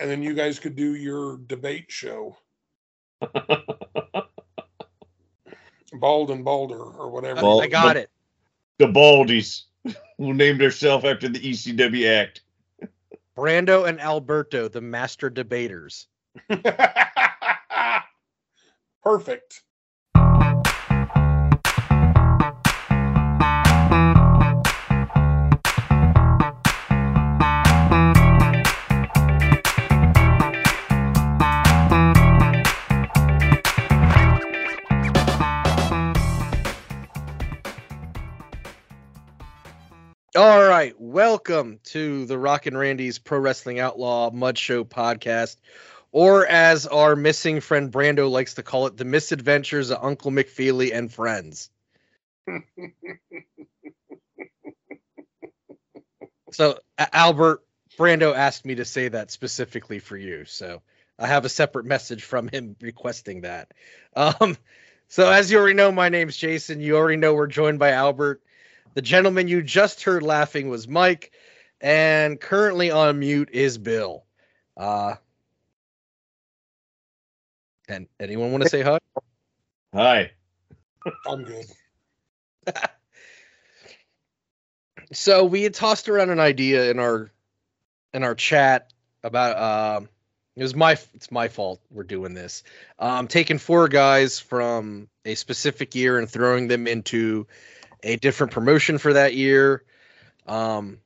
and then you guys could do your debate show, Bald and Balder or whatever. Bald- I got the- it. the Baldies, who named themselves after the ECW act. Brando and Alberto, the master debaters. Perfect. Right, welcome to the Rockin' Randy's Pro Wrestling Outlaw Mud Show podcast, or as our missing friend Brando likes to call it, the misadventures of Uncle McFeely and friends. So, Albert Brando asked me to say that specifically for you, so I have a separate message from him requesting that. Um, so, as you already know, my name's Jason. You already know we're joined by Albert. The gentleman you just heard laughing was Mike, and currently on mute is Bill. Uh, and anyone want to say hi? Hi. I'm good. So we had tossed around an idea in our in our chat about um it was my it's my fault we're doing this. Um taking four guys from a specific year and throwing them into a different promotion for that year. Um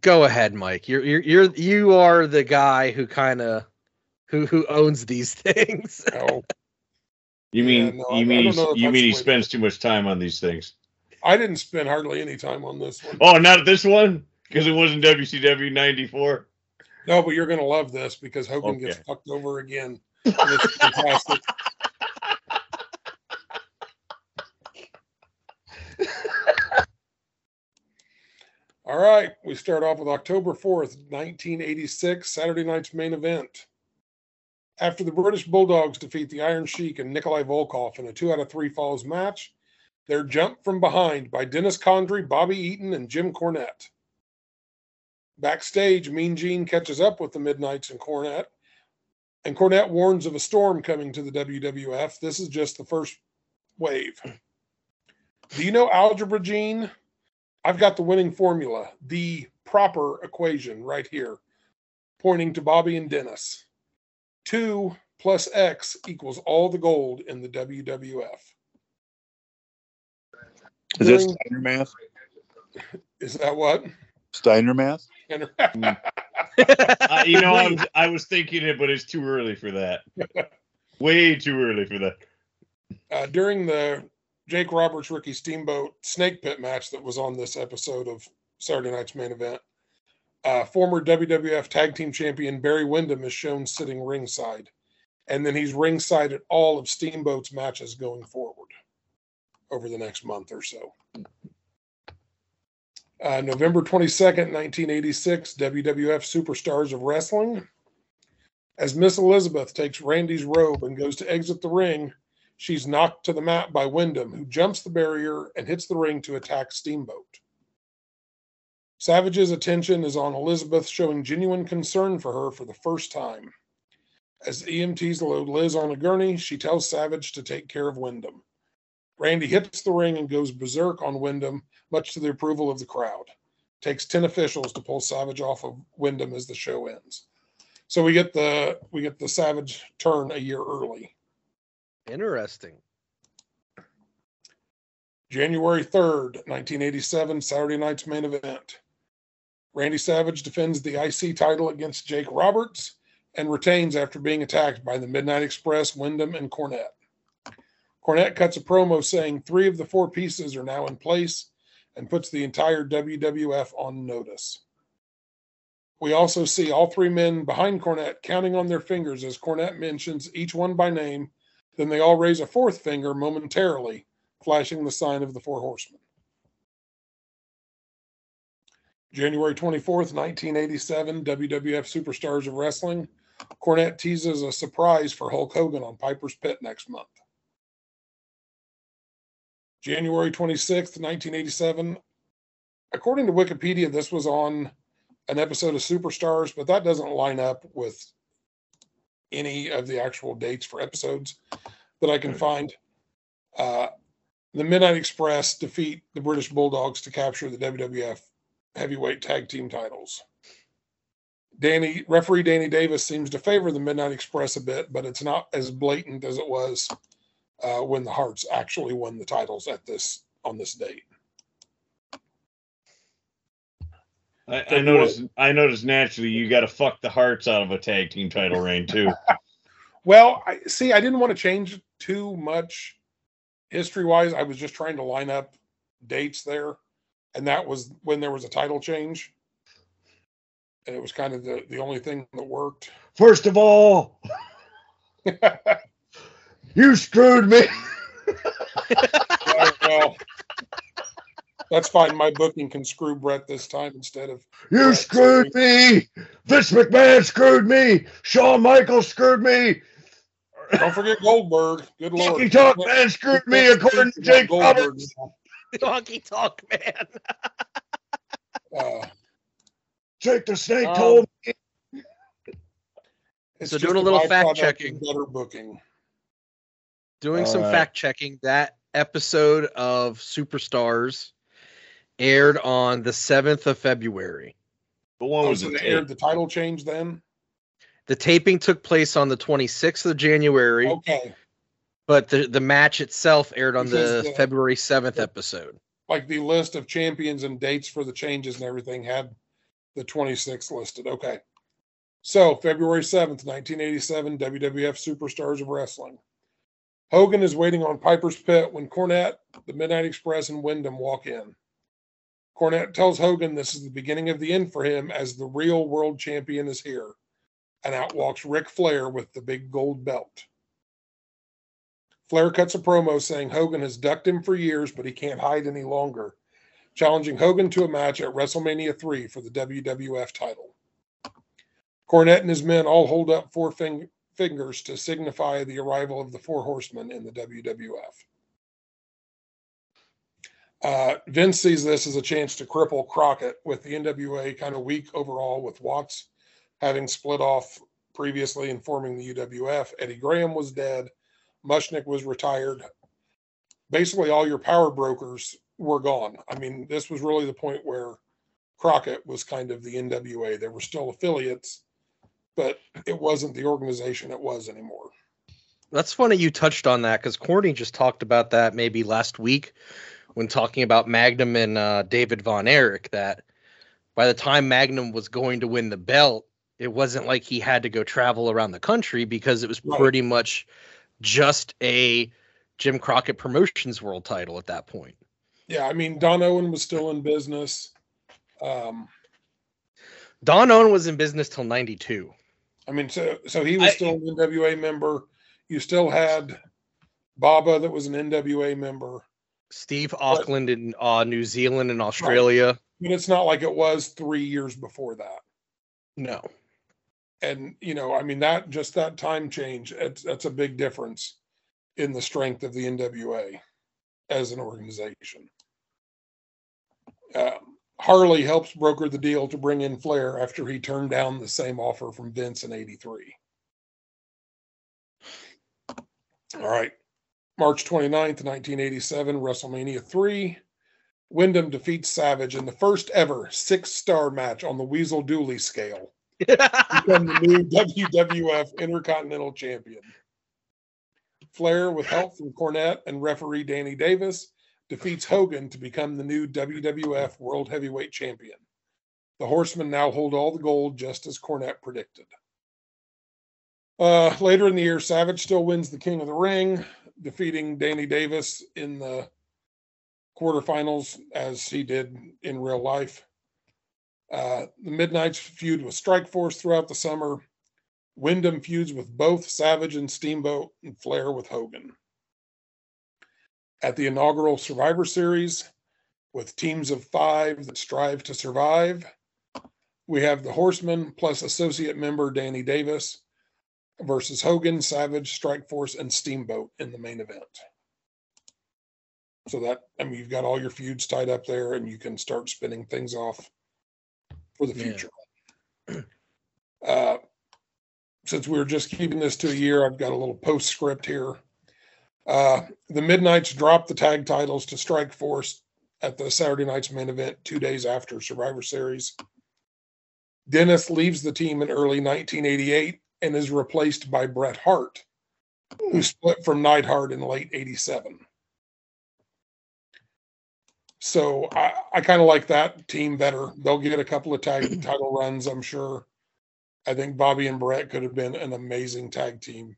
go ahead, Mike. You're you're you're you are the guy who kind of who who owns these things. No, You Yeah, mean no, I- I you mean don't he's- know if you mean he spends too much time on these things? I didn't spend hardly any time on this one. Oh, not this one because it wasn't WCW '94. No, but you're gonna love this because Hogan gets fucked over again. Fantastic. All right, we start off with October 4th, 1986, Saturday night's main event. After the British Bulldogs defeat the Iron Sheik and Nikolai Volkoff in a two out of three falls match, they're jumped from behind by Dennis Condrey, Bobby Eaton, and Jim Cornette. Backstage, Mean Gene catches up with the Midnights and Cornette, and Cornette warns of a storm coming to the WWF. This is just the first wave. Do you know Algebra Gene? I've got the winning formula, the proper equation right here, pointing to Bobby and Dennis. Two plus X equals all the gold in the WWF. Is that Steiner math? Is that what? Steiner math? And- Uh, you know, I was I was thinking it, but it's too early for that. Way too early for that. uh, during the Jake Roberts Ricky Steamboat Snake Pit match that was on this episode of Saturday Night's main event, uh, former WWF Tag Team Champion Barry Windham is shown sitting ringside, and then he's ringside at all of Steamboat's matches going forward over the next month or so. Uh, November 22nd, 1986, WWF Superstars of Wrestling. As Miss Elizabeth takes Randy's robe and goes to exit the ring, she's knocked to the mat by Windham, who jumps the barrier and hits the ring to attack Steamboat. Savage's attention is on Elizabeth, showing genuine concern for her for the first time. As EMTs load Liz on a gurney, she tells Savage to take care of Windham. Randy hits the ring and goes berserk on Windham, much to the approval of the crowd. Takes 10 officials to pull Savage off of Windham as the show ends. So we get the we get the Savage turn a year early. Interesting. January 3rd, 1987, Saturday night's main event. Randy Savage defends the IC title against Jake Roberts and retains after being attacked by the Midnight Express, Windham, and Cornette. Cornette cuts a promo saying three of the four pieces are now in place and puts the entire WWF on notice. We also see all three men behind Cornette counting on their fingers as Cornette mentions each one by name. Then they all raise a fourth finger momentarily flashing the sign of the Four Horsemen. January 24th, 1987, WWF Superstars of Wrestling. Cornette teases a surprise for Hulk Hogan on Piper's Pit next month. January 26th, 1987. According to Wikipedia, this was on an episode of Superstars, but that doesn't line up with any of the actual dates for episodes that I can Okay. find. Uh, the Midnight Express defeat the British Bulldogs to capture the WWF heavyweight tag team titles. Danny referee Danny Davis seems to favor the Midnight Express a bit, but it's not as blatant as it was uh, when the Hearts actually won the titles at this on this date. I, I So noticed. I noticed naturally you got to fuck the hearts out of a tag team title reign too. Well, I see. I didn't want to change too much history wise. I was just trying to line up dates there, and that was when there was a title change, and it was kind of the the only thing that worked. First of all, you screwed me. Well, that's fine. My booking can screw Bret this time instead of You Right. screwed me. Vince McMahon screwed me. Shawn Michaels screwed me. don't forget Goldberg. Good lord, Honky Tonk Man screwed me, according to Jake Goldberg. Roberts. Honky tonk man. Uh, Jake the Snake Um, told me. it's So doing a little fact checking. better booking. Doing All some right. fact checking. That episode of Superstars aired on the 7th of February. But one Oh, was so a they tape. aired the title change then. The taping took place on the 26th of January, Okay, but the, the match itself aired on Because the the- February 7th episode. like the list of champions and dates for the changes and everything had the 26th listed. Okay. So, February 7th, 1987, WWF Superstars of Wrestling. Hogan is waiting on Piper's Pit when Cornette, the Midnight Express, and Windham walk in. Cornette tells Hogan this is the beginning of the end for him as the real world champion is here. And out walks Ric Flair with the big gold belt. Flair cuts a promo saying Hogan has ducked him for years, but he can't hide any longer, challenging Hogan to a match at WrestleMania 3 for the WWF title. Cornette and his men all hold up four fing- fingers to signify the arrival of the Four Horsemen in the WWF. Uh, Vince sees this as a chance to cripple Crockett with the NWA kind of weak overall, with Watts having split off previously and forming the UWF. Eddie Graham was dead. Muchnick was retired. Basically, all your power brokers were gone. I mean, this was really the point where Crockett was kind of the NWA. There were still affiliates, but it wasn't the organization it was anymore. That's funny you touched on that because Corny just talked about that maybe last week when talking about Magnum and uh, David Von Erich. That by the time Magnum was going to win the belt, it wasn't like he had to go travel around the country because it was Right. pretty much just a Jim Crockett Promotions World title at that point. Yeah, I mean, Don Owen was still in business. Um, Don Owen was in business till 92. I mean, so so he was I- still an NWA member. You still had Baba that was an NWA member, Steve Auckland in uh, New Zealand and Australia. but it's not like it was three years before that. No. and you know i mean that just that time change it's, that's a big difference in the strength of the nwa as an organization um, harley helps broker the deal to bring in flair after he turned down the same offer from vince in 83 all right march 29th 1987 wrestlemania 3 windham defeats savage in the first ever six star match on the weasel dooley scale become the new WWF Intercontinental Champion. Flair, with help from Cornette and referee Danny Davis, defeats Hogan to become the new WWF World Heavyweight Champion. The Horsemen now hold all the gold, just as Cornette predicted. Uh, later in the year, Savage still wins the King of the Ring, defeating Danny Davis in the quarterfinals, as he did in real life. Uh, the Midnights feud with Strike Force throughout the summer. Windham feuds with both Savage and Steamboat, and Flair with Hogan. At the inaugural Survivor Series, with teams of five that strive to survive, we have the Horsemen plus associate member Danny Davis versus Hogan, Savage, Strike Force, and Steamboat in the main event. So that, I mean, you've got all your feuds tied up there, and you can start spinning things off for the Yeah. future. Uh, since we were just keeping this to a year, I've got a little postscript here. Uh, the Midnights dropped the tag titles to Strike Force at the Saturday night's main event two days after Survivor Series. Dennis leaves the team in early 1988 and is replaced by Bret Hart, who hmm. split from Neidhart in late 87. So I, I kind of like that team better. They'll get a couple of tag title runs, I'm sure. I think Bobby and Bret could have been an amazing tag team.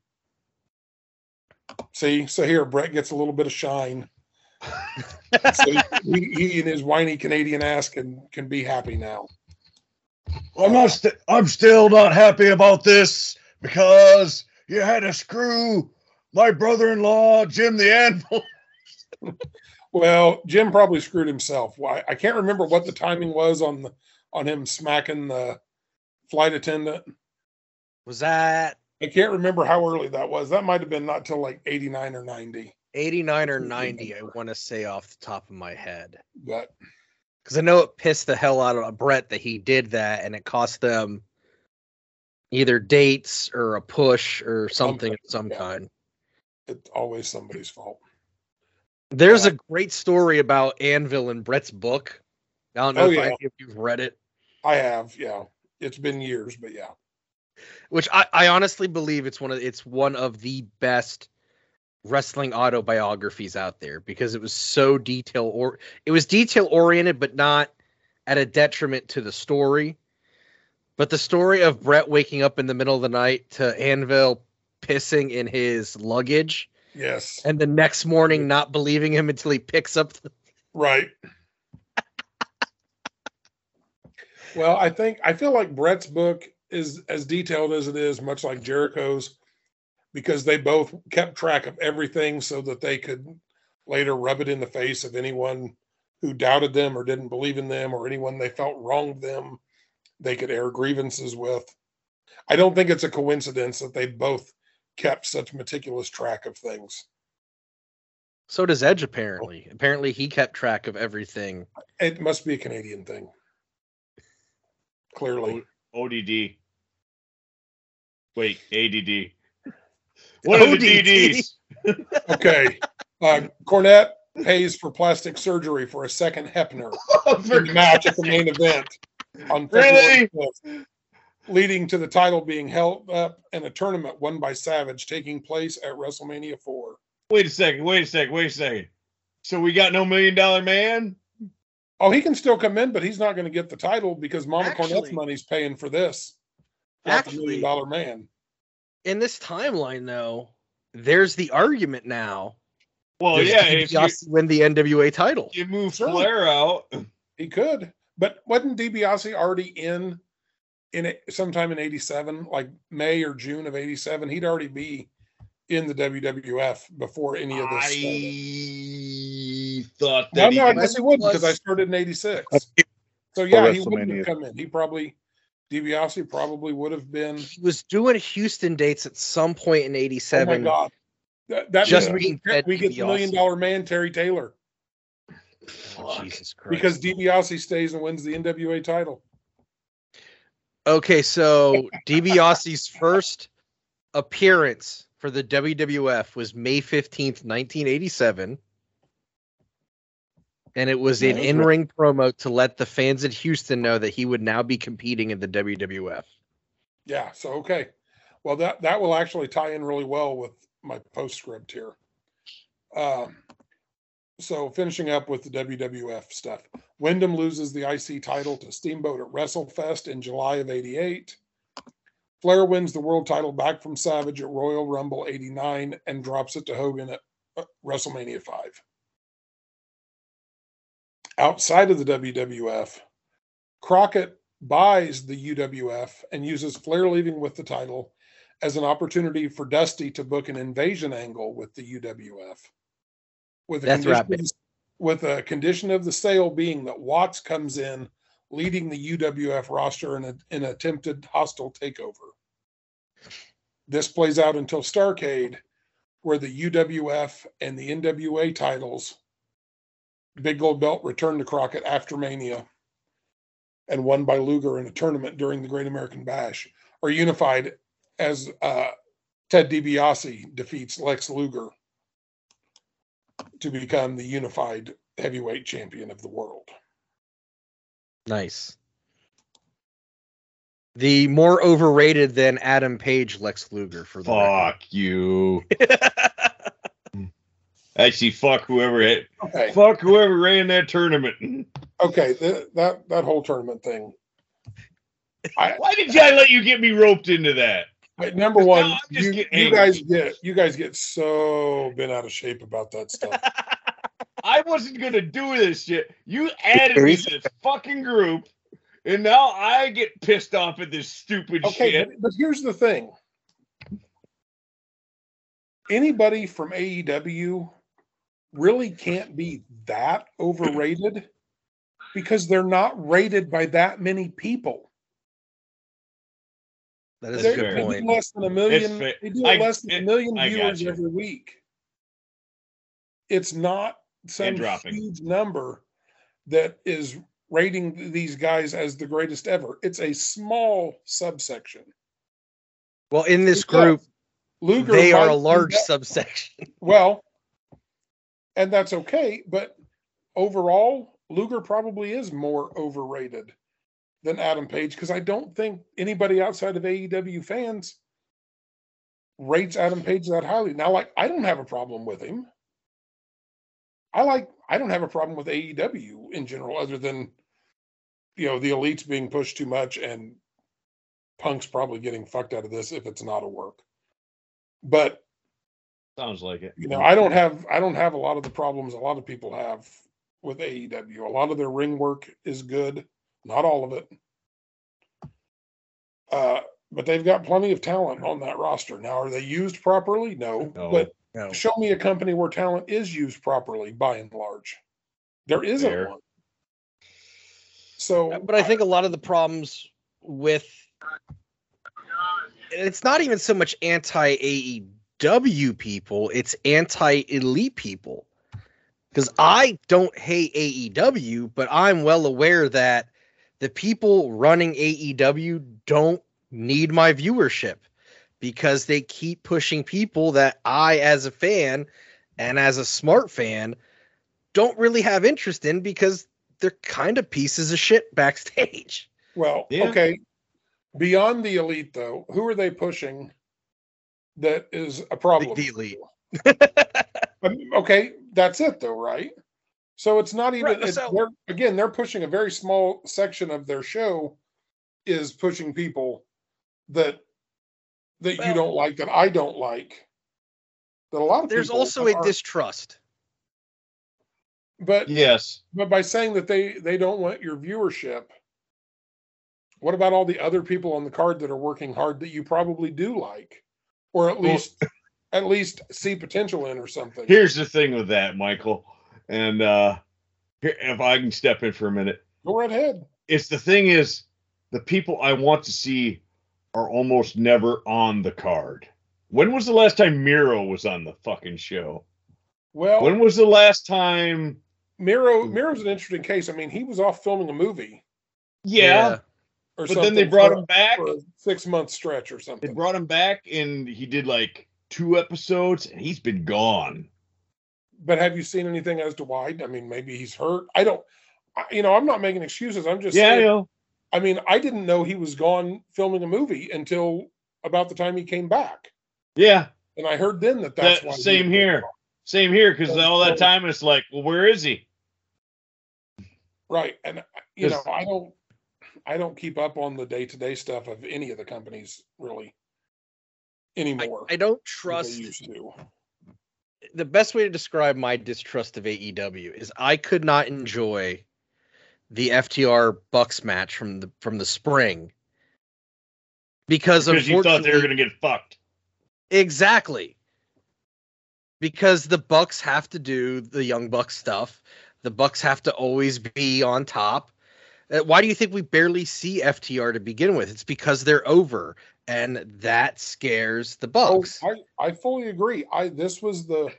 See, so here Bret gets a little bit of shine. so he, he and his whiny Canadian ass can can be happy now. I'm not. St- I'm still not happy about this because you had to screw my brother-in-law Jim the Anvil. Well, Jim probably screwed himself. Why I can't remember what the timing was on the on him smacking the flight attendant. Was that I can't remember how early that was. That might have been not till like 89 or 90. 89 or 90? I want to say off the top of my head. But Because I know it pissed the hell out of Bret that he did that and it cost them either dates or a push or something of some yeah. kind. it's always somebody's fault. There's Yeah. a great story about Anvil in Bret's book. I don't know Oh, if yeah. any of you've read it, I have, yeah. It's been years, but yeah. which I, I honestly believe it's one of it's one of the best wrestling autobiographies out there because it was so detail or it was detail oriented but not at a detriment to the story. But the story of Bret waking up in the middle of the night to Anvil pissing in his luggage Yes. and the next morning not believing him until he picks up the Right. well, I think I feel like Bret's book is as detailed as it is, much like Jericho's, because they both kept track of everything so that they could later rub it in the face of anyone who doubted them or didn't believe in them or anyone they felt wronged them they could air grievances with. I don't think it's a coincidence that they both kept such meticulous track of things. So does Edge apparently. Apparently he kept track of everything. It must be a Canadian thing. Clearly. ODD. Wait, ADD. What are the ODD? DDs? Okay. Uh, Cornette pays for plastic surgery for a second Hebner in the match at the main event on February 5th, leading to the title being held up and a tournament won by Savage taking place at WrestleMania 4. Wait a second. Wait a second. Wait a second. So we got no million dollar man. Oh, he can still come in, but he's not going to get the title because Mama Actually- Cornette's money's paying for this. Not the million dollar man. In this timeline though, there's the argument now. Well, Does yeah. If you, DiBiase win the NWA title. you move Sure. Flair out, He could, but wasn't DiBiase already in in it sometime in '87, like May or June of '87? He'd already be in the WWF before any of this. started. I thought No, that he no, I guess he wouldn't because I started in '86. So yeah, he wouldn't have come in. He probably DiBiase probably would have been. He was doing Houston dates at some point in '87. Oh my '87. God, that, that Just means we, we get the million dollar man Terry Taylor Oh, Jesus Christ. because DiBiase stays and wins the NWA title. Okay, so DiBiase's first appearance for the WWF was May 15th, 1987. And it was an in ring promo to let the fans in Houston know that he would now be competing in the WWF. Yeah. So okay. Well, that that will actually tie in really well with my postscript here. Um, so finishing up with the WWF stuff, Windham loses the IC title to Steamboat at WrestleFest in July of '88. Flair wins the world title back from Savage at Royal Rumble '89 and drops it to Hogan at uh, WrestleMania 5. Outside of the WWF, Crockett buys the UWF and uses Flair leaving with the title as an opportunity for Dusty to book an invasion angle with the UWF. With a, That's condition, with a condition of the sale being that Watts comes in leading the UWF roster in, a, in an attempted hostile takeover. This plays out until Starcade, where the UWF and the NWA titles, Big Gold Belt, returned to Crockett after Mania and won by Luger in a tournament during the Great American Bash are unified as uh, Ted DiBiase defeats Lex Luger to become the unified heavyweight champion of the world. Nice. The more overrated than Adam Page Lex Luger for the Fuck you. Actually, fuck whoever hit. Okay. Fuck whoever ran that tournament. Okay. th- that that whole tournament thing. I, Why did I let you get me roped into that? I- number one, you, you guys get you guys get so bent out of shape about that stuff. I wasn't gonna do this shit. You added me to this fucking group, and now I get pissed off at this stupid Okay, shit. but, but here's the thing. Anybody from AEW really can't be that overrated because they're not rated by that many people. That is They're- a good fair. They do point. less than a million. fair. They do I- less than a million viewers every week. It's not some huge number that is rating these guys as the greatest ever. It's a small subsection. Well, in this Because group, Luger they are a large subsection. Well, and that's okay, but overall, Luger probably is more overrated than Adam Page because I don't think anybody outside of AEW fans rates Adam Page that highly. Now, like, I don't have a problem with him. I like, I don't have a problem with AEW in general, other than, you know, the elites being pushed too much and Punk's probably getting fucked out of this if it's not a work. But Sounds like it. you know, I don't have I don't have a lot of the problems a lot of people have with AEW. A lot of their ring work is good, not all of it. Uh, but they've got plenty of talent on that roster. Now, are they used properly? No. No. But No. show me a company where talent is used properly by and large. There isn't Fair. one. So But I think a lot of the problems with it's not even so much anti AEW people, it's anti elite people. Because I don't hate AEW, but I'm well aware that the people running AEW don't need my viewership because they keep pushing people that I, as a fan and as a smart fan, don't really have interest in because they're kind of pieces of shit backstage. Well, Yeah. okay. Beyond the elite, though, who are they pushing that is a problem? The elite. Okay, that's it, though, right? So it's not even. Right, it's, so- they're, again, they're pushing a very small section of their show is pushing people that that you don't like, that I don't like. That a lot of There's people also a distrust. but Yes. but by saying that they they don't want your viewership what about all the other people on the card that are working hard that you probably do like or at least at least see potential in or something Here's the thing with that, Michael, and uh here, if I can step in for a minute, go right ahead it's the thing is the people I want to see are almost never on the card. When was the last time Miro was on the fucking show? well When was the last time? miro miro's an interesting case i mean he was off filming a movie Yeah, or but something then they brought for, him back. for a six month stretch or something. They brought him back, and he did like two episodes, and he's been gone. but have you seen anything as to why i mean maybe he's hurt i don't I- you know i'm not making excuses i'm just Yeah, I know. I mean, I didn't know he was gone filming a movie until about the time he came back, Yeah, and I heard then that that's that, why. he same was here. gone. Same here, because So- all that time it's like, well, where is he? Right, and you know, I don't, I don't keep up on the day to day stuff of any of the companies really I, anymore. I don't as I trust used to. the best way to describe my distrust of AEW is I could not enjoy the FTR Bucks match from the from the spring because, Because you thought they were going to get fucked. Exactly. Because the Bucks have to do the young Bucks stuff. The Bucks have to always be on top. Uh, Why do you think we barely see FTR to begin with? It's because they're over, and that scares the Oh, I, I fully agree. I this was the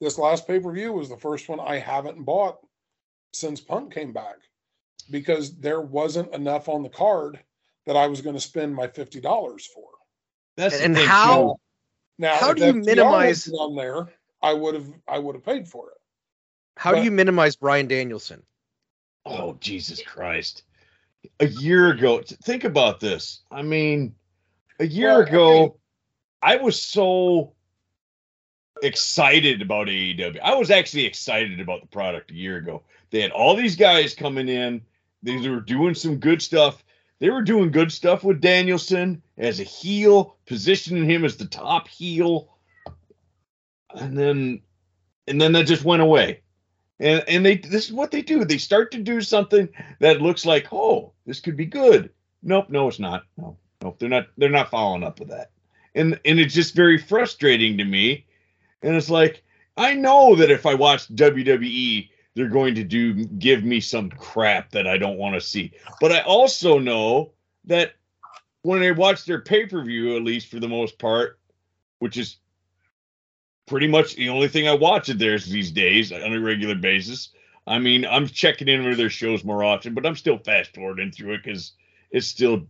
this last pay per view was the first one I haven't bought since Punk came back. because there wasn't enough on the card that I was going to spend my fifty dollars for. That's the And how- too. Now, How do you FTR minimize- on there? I would have I would have paid for it. How do you minimize Bryan Danielson? Oh Jesus Christ! A year ago, think about this. I mean, a year Well, ago, okay. I was so excited about AEW. I was actually excited about the product a year ago. They had all these guys coming in. They were doing some good stuff. They were doing good stuff with Danielson as a heel, positioning him as the top heel. And then and then that just went away. And and they this is what they do. They start to do something that looks like, "Oh, this could be good." Nope, no it's not. No. Nope, they're not they're not following up with that. And and it's just very frustrating to me. And it's like I know that if I watch WWE, they're going to do give me some crap that I don't want to see. But I also know that when I watch their pay-per-view, at least for the most part, which is pretty much the only thing I watch of theirs these days on a regular basis. I mean, I'm checking in with their shows more often, but I'm still fast forwarding through it because it's still,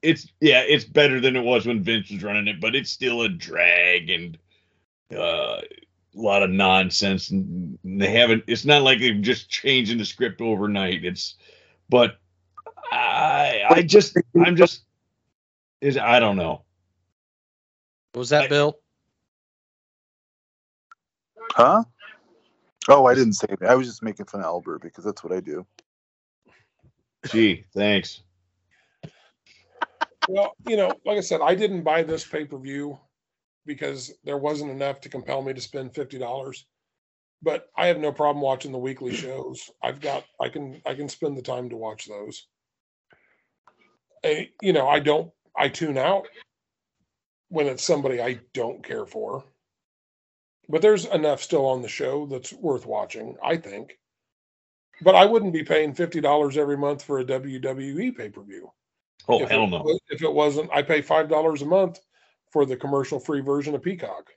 it's yeah, it's better than it was when Vince was running it, but it's still a drag and uh, a lot of nonsense. And they haven't. It's not like they've just changing the script overnight. It's, but I, I just, I'm just, is I don't know. What was that, I- Bill? Huh? Oh, I didn't say anything. I was just making fun of Albert because that's what I do. Gee, thanks. Well, you know, like I said, I didn't buy this pay per view because there wasn't enough to compel me to spend fifty dollars. But I have no problem watching the weekly shows. I've got I can I can spend the time to watch those. I, you know, I don't I tune out when it's somebody I don't care for. But there's enough still on the show that's worth watching, I think. But I wouldn't be paying fifty dollars every month for a WWE pay per view. Oh if hell it no. If it wasn't, I pay five dollars a month for the commercial free version of Peacock,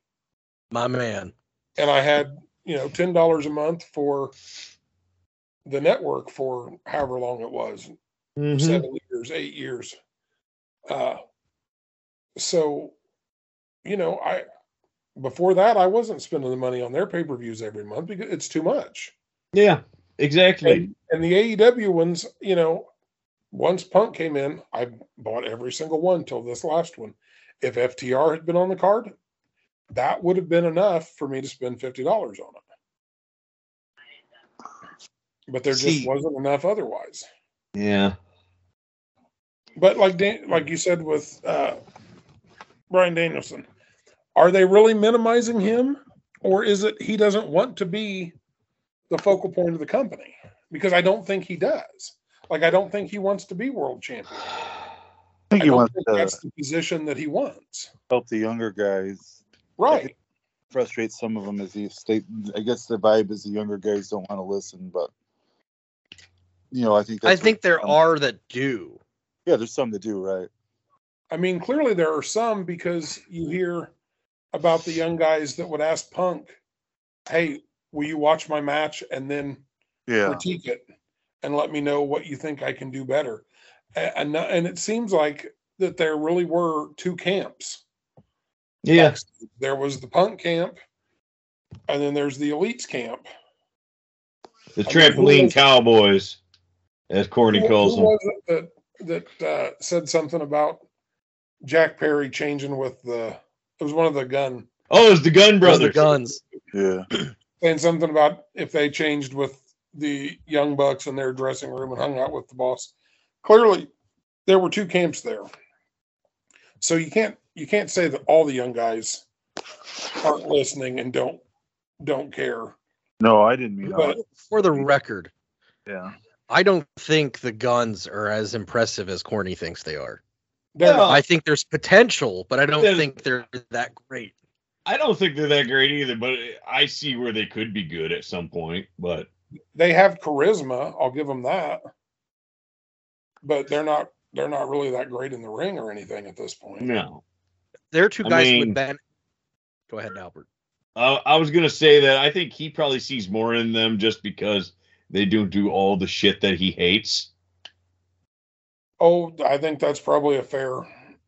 My man. and I had you know ten dollars a month for the network for however long it was, Mhm. seven years, eight years. Uh, so, you know, I before that I wasn't spending the money on their pay per views every month because it's too much. Yeah, exactly. And, and the AEW ones, you know, once Punk came in, I bought every single one till this last one. If FTR had been on the card, that would have been enough for me to spend fifty dollars on it. But there just See- wasn't enough otherwise. Yeah. But like Dan, like you said with uh, Bryan Danielson, are they really minimizing him, or is it he doesn't want to be the focal point of the company? Because I don't think he does. Like I don't think he wants to be world champion. I think I he don't wants think to that's the position that he wants. help the younger guys. Right. Frustrate some of them as he state. I guess the vibe is the younger guys don't want to listen, but you know, I think I think what- there are that do. Yeah, there's some that do right. I mean, clearly there are some because you hear about the young guys that would ask Punk, "Hey, will you watch my match and then Yeah, critique it and let me know what you think I can do better. And and it seems like that there really were two camps. Yeah. There was the punk camp, and then there's the elites camp. The I mean, trampoline was- cowboys, as Courtney Who, calls who them. that that uh, said something about Jack Perry changing with the? It was one of the gun Oh, it was the Gun Those Brothers. the guns. yeah. saying something about if they changed with the young bucks in their dressing room and hung out with the boss. Clearly, there were two camps there. So you can't you can't say that all the young guys aren't listening and don't don't care. No, I didn't mean But that. For the record, Yeah, I don't think the guns are as impressive as Corny thinks they are. They're Well. I think there's potential, but I don't There's- think they're that great. I don't think they're that great either, but I see where they could be good at some point. But they have charisma. I'll give them that. But they're not they're not really that great in the ring or anything at this point. no, They're two I guys mean- with Ben. Go ahead, Albert. uh, I was gonna say that I think he probably sees more in them just because they don't do all the shit that he hates. Oh, I think that's probably a fair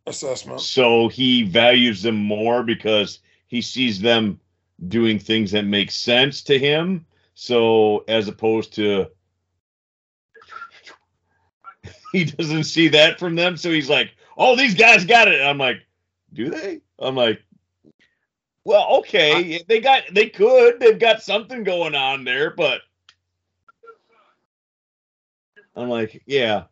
assessment. So he values them more because he sees them doing things that make sense to him. So as opposed to he doesn't see that from them. So he's like, oh, these guys got it. I'm like, do they? I'm like, well, okay, they got they could. They've got something going on there, but I'm like, yeah.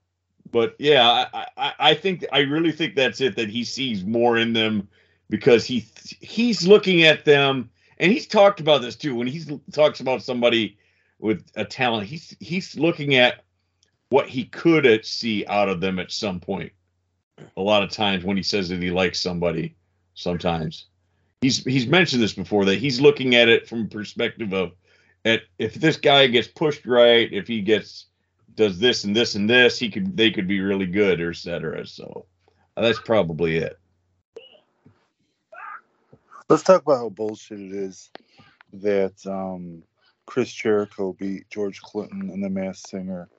But yeah, I, I, I think I really think that's it. That he sees more in them because he he's looking at them, and he's talked about this too. When he talks about somebody with a talent, he's he's looking at what he could see out of them at some point. A lot of times when he says that he likes somebody, sometimes he's he's mentioned this before that he's looking at it from a perspective of at if this guy gets pushed right, if he gets does this and this and this, he could they could be really good or et cetera. So uh, that's probably it. Let's talk about how bullshit it is that um, Chris Jericho beat George Clinton and the Masked Singer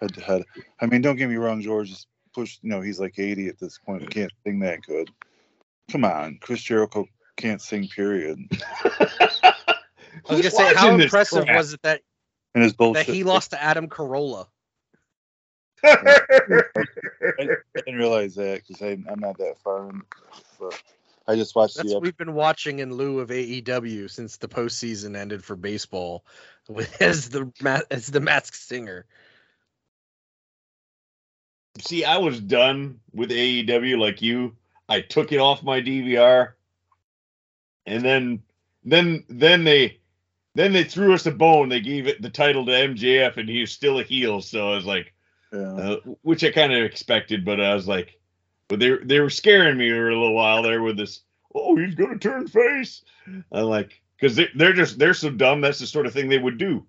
head to head. I mean, don't get me wrong, George is pushed. You know, he's like 80 at this point. He can't sing that good. Come on, Chris Jericho can't sing. Period. I was gonna say, how impressive was it that and his bullshit that he lost to Adam Carolla? I, didn't realize that because I'm not that far in, but I just watched. That's what we've been watching in lieu of AEW since the postseason ended for baseball, with as the as the masked singer. See, I was done with AEW like you. I took it off my DVR, and then then then they then they threw us a bone. They gave it the title to MJF, and he was still a heel. So I was like, yeah. uh, which I kind of expected, but I was like, but they they were scaring me for a little while there with this. Oh, he's gonna turn face. I'm like, because they, they're just they're so dumb. That's the sort of thing they would do.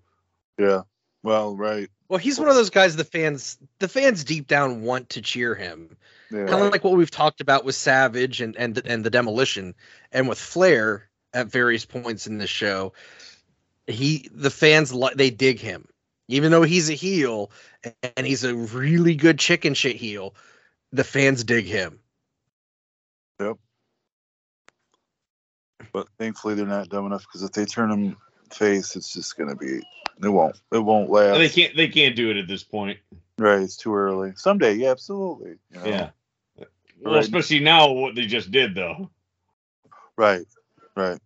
Yeah. Well, right. Well, he's one of those guys the fans the fans deep down want to cheer him. Yeah. Kind of like what we've talked about with Savage and and and the Demolition and with Flair at various points in the show. He the fans like they dig him. Even though he's a heel and he's a really good chicken shit heel, the fans dig him. Yep. But thankfully they're not dumb enough because if they turn him face, it's just gonna be it won't. It won't last. They can't. They can't do it at this point. Right. It's too early. Someday, yeah, absolutely. You know? Yeah. Well, right. especially now, what they just did, though. Right. Right.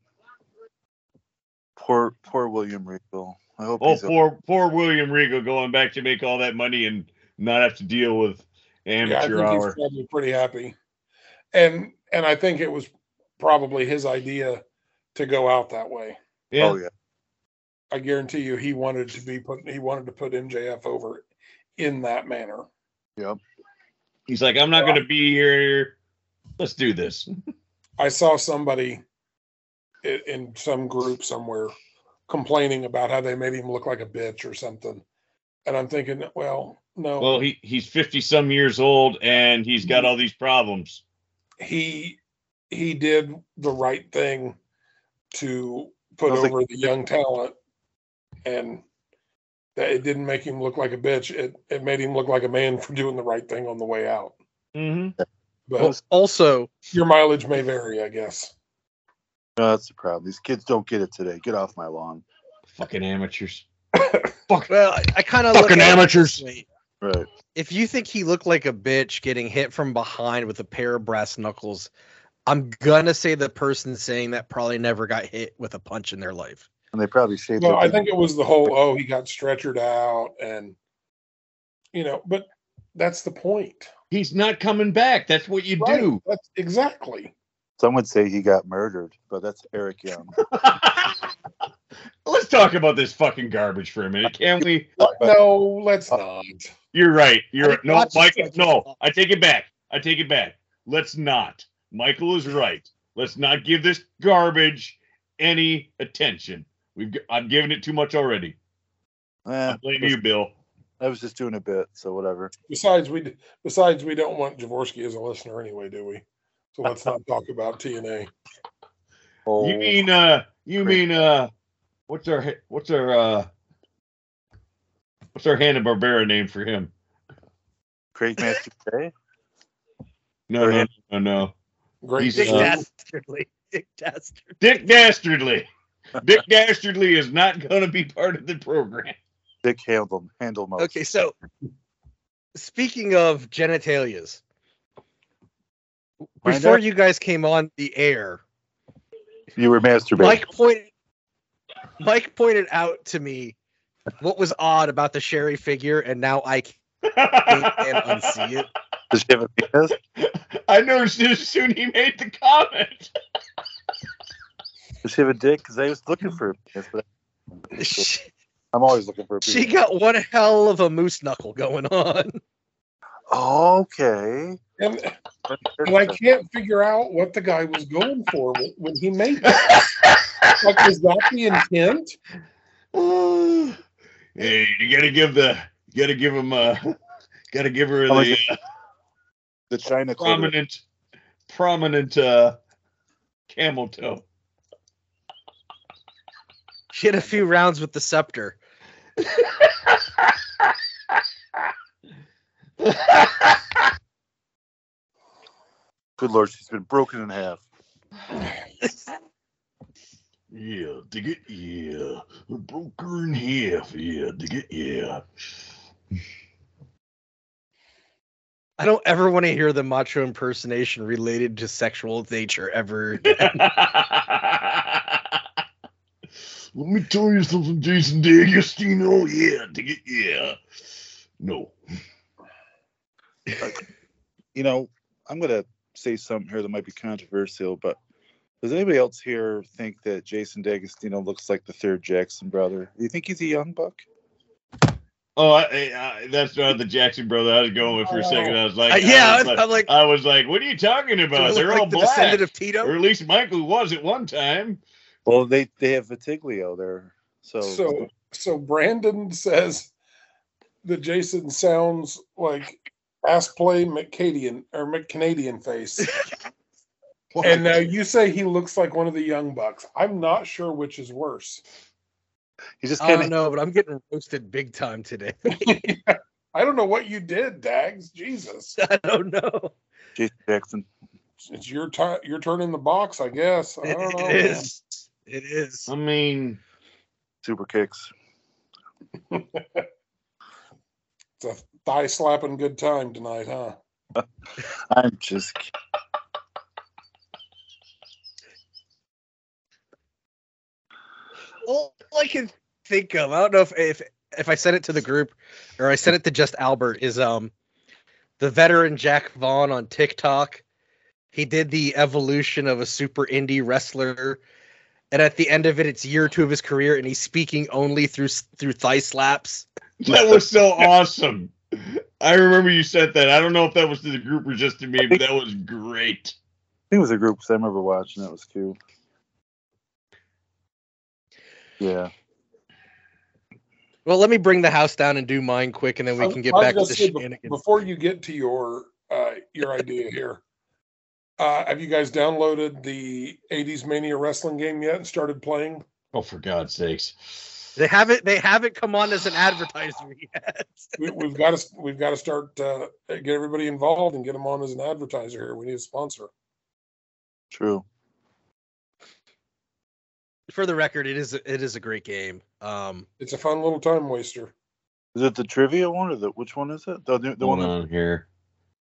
Poor, poor William Regal. I hope. Oh, poor, okay. poor William Regal going back to make all that money and not have to deal with amateur yeah, I think hour. He's probably pretty happy, and and I think it was probably his idea to go out that way. Yeah. Oh yeah. I guarantee you, he wanted to be put. He wanted to put MJF over in that manner. Yep. He's like, I'm not going to be here. Let's do this. I saw somebody in some group somewhere complaining about how they made him look like a bitch or something, and I'm thinking, well, no. Well, he he's 50 some years old and he's got all these problems. He he did the right thing to put over like, the young talent and that it didn't make him look like a bitch. It it made him look like a man for doing the right thing on the way out. Mm-hmm. But also, your mileage may vary, I guess. No, that's the problem. These kids don't get it today. Get off my lawn. Fucking amateurs. Fuck. Well, I, I kind of fucking amateurs. Right. If you think he looked like a bitch getting hit from behind with a pair of brass knuckles, I'm gonna say the person saying that probably never got hit with a punch in their life and they probably shaved. Well, I think it was the whole oh he got stretchered out and you know, but that's the point. He's not coming back. That's what you right. do. That's exactly. Some would say he got murdered, but that's Eric Young. let's talk about this fucking garbage for a minute, can we? No, let's not. You're right. You're no, Michael. No, I take it back. I take it back. Let's not. Michael is right. Let's not give this garbage any attention. We've I've given it too much already. Eh, I blame you, Bill. I was just doing a bit, so whatever. Besides, we besides we don't want Javorsky as a listener anyway, do we? So let's not talk about TNA. Oh, you mean uh you great. mean uh what's our what's our uh what's our Hanna Barbera name for him? Craig Master Day. No, no, no, no. Great. He's, Dick uh, Dastardly. Dick Dastardly. Dick Dastardly. Dick Dastardly is not going to be part of the program. Dick Handle Handle Mouse. Okay, so speaking of genitalias, Find before you guys came on the air, You were masturbating. Mike pointed Mike pointed out to me what was odd about the Sherry figure, and now I can't unsee it. Does she have a penis? I noticed it as soon he made the comment. Does she have a dick? Because I was looking for a penis, but She, I'm always looking for a penis. she got one hell of a moose knuckle going on. Okay. And, and I can't figure out what the guy was going for when, when he made that. like, was that the intent? hey, you gotta give the, you gotta give him, uh, gotta give her How the uh, The China clitoris. prominent, prominent, uh, camel toe. She had a few rounds with the scepter. Good lord, she's been broken in half. Yeah, dig it, yeah. Broke her in half, yeah, dig it, yeah. I don't ever want to hear the macho impersonation related to sexual nature ever. again. Let me tell you something, Jason D'Agostino. Yeah, dig it, yeah. No. You know, I'm gonna say something here that might be controversial, but does anybody else here think that Jason D'Agostino looks like the third Jackson brother? Do you think he's a young buck? Oh, I, I, that's not the Jackson brother I was going with for a second. I was like, Uh, yeah, I was I'm like, I was like, what are you talking about? They're like all the black. descendant of Tito. Or at least Michael was at one time. Well, they they have vitiligo there, so So, so Brandon says that Jason sounds like ass play McCadian or McCanadian face. and now you say he looks like one of the young bucks. I'm not sure which is worse. he just I don't know, but I'm getting roasted big time today. I don't know what you did, Dags. Jesus, I don't know. Jason Jackson. it's your time. You're turning the box, I guess. I It, don't know. it man. is. It is. I mean, Super kicks. It's a thigh slapping good time tonight, huh? I'm just kidding. All I can think of, I don't know if if if I sent it to the group or I sent it to just Albert, is um the veteran Jack Vaughn on TikTok. He did the evolution of a super indie wrestler, and at the end of it, it's year two of his career, and he's speaking only through through thigh slaps. that was so awesome. I remember you said that. I don't know if that was to the group or just to me, but that was great. I think it was a group 'cause I remember watching. That was cute. Yeah. Well, let me bring the house down and do mine quick, and then we can get back to the say, be- shenanigans. Before you get to your uh, your idea here, uh, have you guys downloaded the '80s Mania Wrestling game yet and started playing? Oh, for God's sakes. They haven't they haven't come on as an advertiser yet. We, we've got to we've got to start uh, get everybody involved and get them on as an advertiser here. We need a sponsor. True. For the record, it is it is a great game. Um, It's a fun little time waster. Is it the trivia one or the which one is it? The, the, the Hold one. that- on here.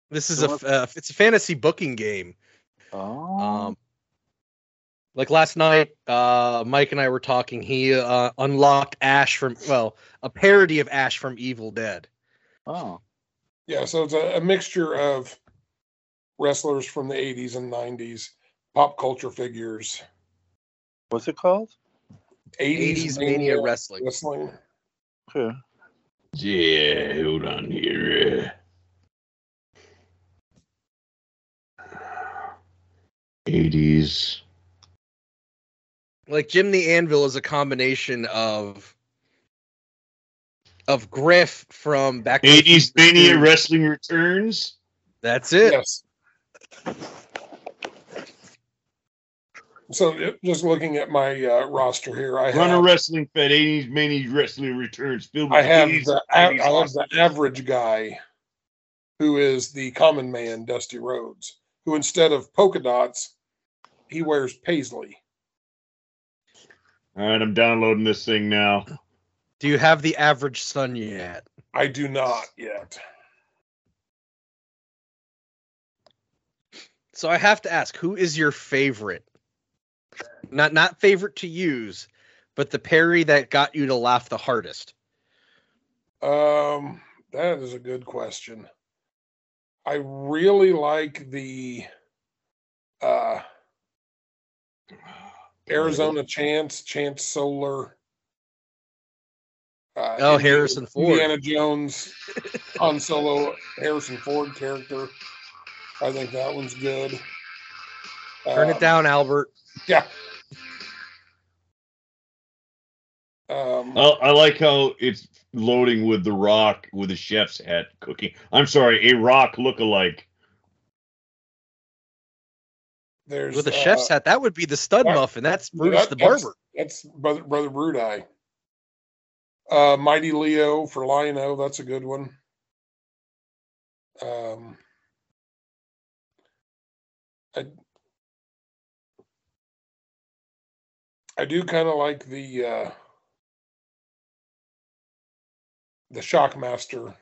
this is The a one- uh, it's a fantasy booking game. Oh. Um, like last night, uh, Mike and I were talking. He uh, unlocked Ash from well, a parody of Ash from Evil Dead. oh. Yeah, so it's a, a mixture of wrestlers from the '80s and '90s, pop culture figures, What's it called? '80s, 80s Mania Wrestling. wrestling. Okay. Yeah, hold on here. Eighties. Like Jim the Anvil is a combination of of Griff from back. to Eighties Mania. Wrestling returns. That's it. Yes. So it- just looking at my uh, roster here, I Runner have, Wrestling Fed. Eighties Mania Wrestling returns. Filled with I have eighties the, a- I have the average guy who is the common man, Dusty Rhodes, who instead of polka dots, he wears paisley. All right, I'm downloading this thing now. Do you have the average son yet? I do not yet. So I have to ask, who is your favorite? Not not favorite to use, but the parry that got you to laugh the hardest. Um, that is a good question. I really like the uh Arizona Chance, Chance Solar. Uh, Oh, Indiana- Harrison Ford. Indiana Jones, Han Solo, Harrison Ford character. I think that one's good. Turn it Um, down, Albert. Yeah. Um, I, I like how it's loading with the rock with a chef's hat cooking. I'm sorry, a rock look-alike. There's With a uh, chef's hat, that would be the stud that- muffin. That's Brutus that- the barber. That's brother brother Brudai. Uh, Mighty Leo for Lionel. That's a good one. Um, I I do kind of like the uh, the Shockmaster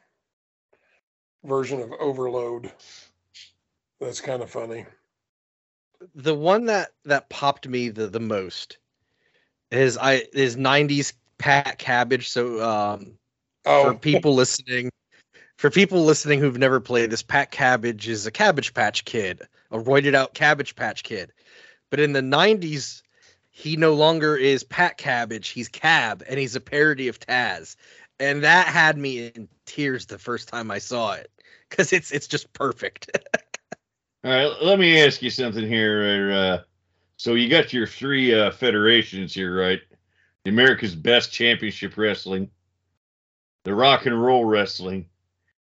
version of Overload. That's kind of funny. The one that that popped me the the most is I is '90s Pat Cabbage. So um, Oh, for people listening for people listening who've never played this pat cabbage is a cabbage patch kid a roided out cabbage patch kid. But in the 90s he no longer is pat cabbage. He's cab and he's a parody of taz. And that had me in tears the first time i saw it because it's it's just perfect All right, let me ask you something here. Uh, so you got your three uh, federations here, right? The America's Best Championship Wrestling, the Rock and Roll Wrestling,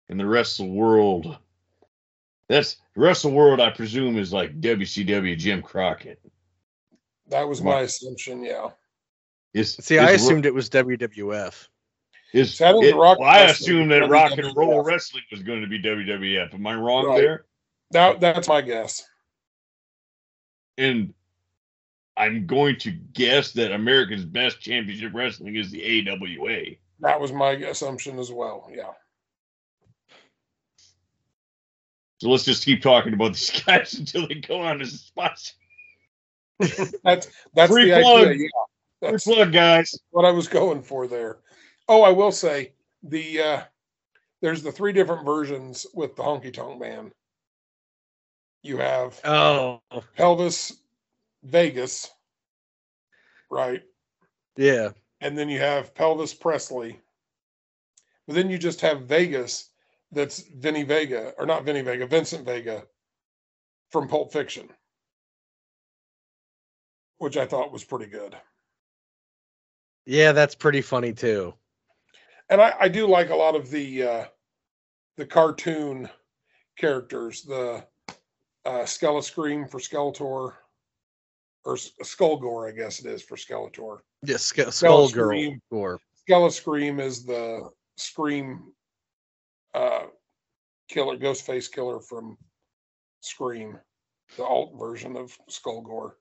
and the Wrestle World. That's Wrestle World, I presume, is like WCW Jim Crockett. that was my assumption. Yeah. Is see i is Ro- assumed it was wwf is See, I it- Rock well, I assumed is that Rock and Roll Wrestling was going to be WWF. Am I wrong Right. there? That that's my guess. And I'm going to guess that America's Best Championship Wrestling is the AWA. That was my assumption as well. Yeah. So let's just keep talking about these guys until they go on as spots. That's that's Free the plug. idea. Yeah. That's luck, guys. what I was going for there. Oh, I will say the uh there's the three different versions with the honky tonk man. You have oh Elvis Vegas, right? yeah And then you have Pelvis Presley. But then you just have Vegas that's Vinny Vega, or not Vinny Vega, Vincent Vega from Pulp Fiction, which I thought was pretty good. yeah that's pretty funny too And I, I do like a lot of the uh, the cartoon characters, the uh, Skelascream for Skeletor, or S- Skullgore, I guess it is for Skeletor. Yes, yeah Sk- skull girl Scream. or Skelascream is the Scream uh, killer, Ghostface killer from Scream, the alt version of Skullgore.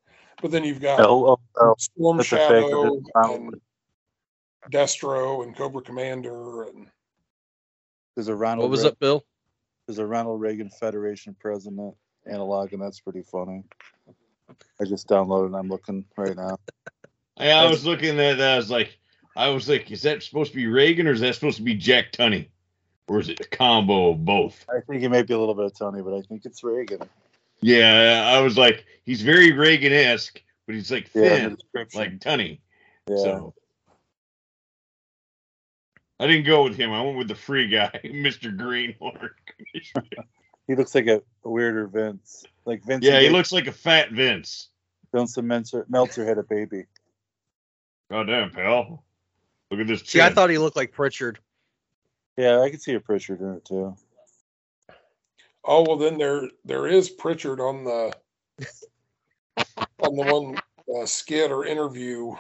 But then you've got Oh, oh, oh, Storm that's a fake of Shadow and Destro and Cobra Commander and There's a Ronald. what was Re- up bill There's a Ronald Reagan Federation president analog, and that's pretty funny. I just downloaded. and I'm looking right now. I, I was looking at that. I was like, I was like, is that supposed to be Reagan or is that supposed to be Jack Tunney? Or is it a combo of both? I think it may be a little bit of Tunney, but I think it's Reagan. Yeah, I was like, he's very Reagan esque, but he's like Yeah, thin, description. like Tunney. yeah. So I didn't go with him. I went with the free guy, Mr. Greenhorn. He looks like a, a weirder Vince. Like Vince. yeah, he looks like a fat Vince. Johnson Meltzer, Meltzer had a baby. Goddamn, pal. Look at this see i thought he looked like pritchard Yeah, I could see a Pritchard in it too. Oh well, then there there is Pritchard on the on the one uh, skit or interview.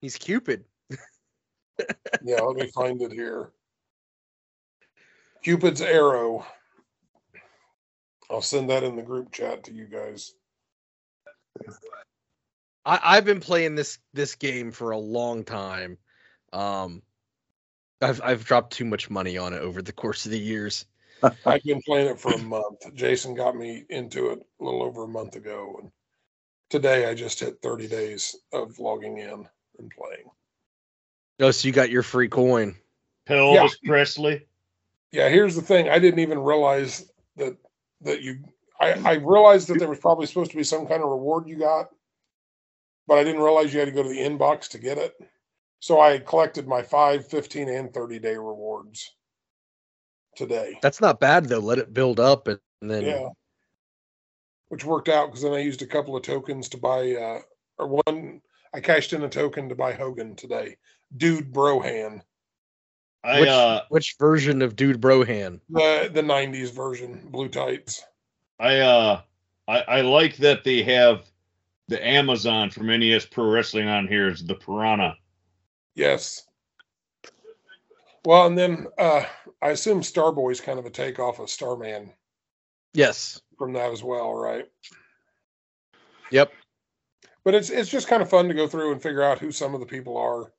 he's cupid Yeah, let me find it here. Cupid's Arrow. I'll send that in the group chat to you guys. I, I've been playing this this game for a long time. Um, I've I've dropped too much money on it over the course of the years. I've been playing it for a month. Jason got me into it a little over a month ago, and today I just hit 30 days of logging in and playing. Oh, so you got your free coin. Elvis Presley. Yeah, here's the thing. I didn't even realize that you. I, I realized that there was probably supposed to be some kind of reward you got, but I didn't realize you had to go to the inbox to get it. So I collected my 5, 15, and 30 day rewards today. That's not bad though. Let it build up and, and then Yeah. Which worked out because then I used a couple of tokens to buy, uh, or one, I cashed in a token to buy Hogan today. Dude Brohan, I which, uh which version of Dude Brohan? the the '90s version, blue tights. I uh I, I like that they have the Amazon from NES Pro Wrestling on here is the Piranha. Yes. Well, and then uh, I assume Starboy's kind of a takeoff of Starman Yes. from that as well, right? Yep. But it's it's just kind of fun to go through and figure out who some of the people are.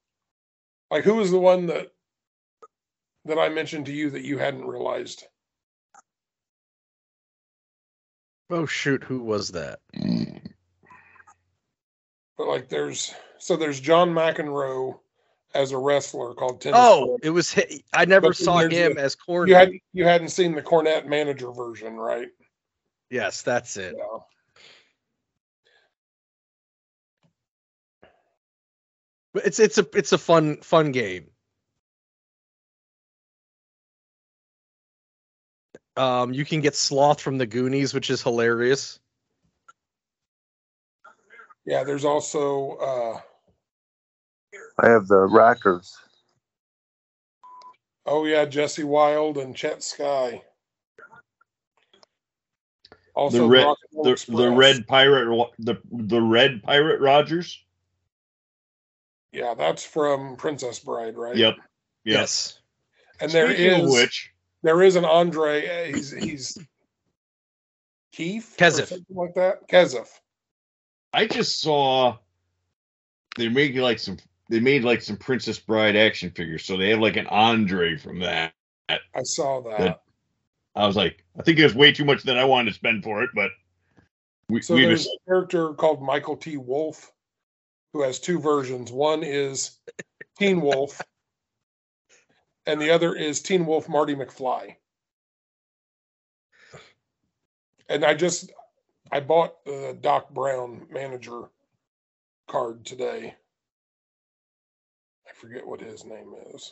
Like who was the one that that I mentioned to you that you hadn't realized? Oh shoot, who was that? But like there's so there's John McEnroe as a wrestler called Tennis. Oh, Club. it was I never But saw him the- as corn. you had you hadn't seen the Cornette manager version, right? Yes, that's it. Yeah. But it's it's a it's a fun fun game. Um, you can get Sloth from the Goonies, which is hilarious. Yeah, there's also uh I have the Rackers. oh yeah, Jesse Wild and Chet Sky. Also the red Rock and Roll the, the red pirate the the red pirate Rogers. Yeah, that's from Princess Bride, right? Yep. Yep. Yes. And there Speaking of which there is an Andre. uh, He's he's Keith or Kezef. something like that. Kezef. I just saw they made making like some they made like some Princess Bride action figures. So they have like an Andre from that. I saw that. Good. I was like, I think it was way too much that I wanted to spend for it, but we, So we there's just a character called Michael T. Wolf who has two versions. One is Teen Wolf, and the other is Teen Wolf Marty McFly. And I just I bought the Doc Brown manager card today. I forget what his name is.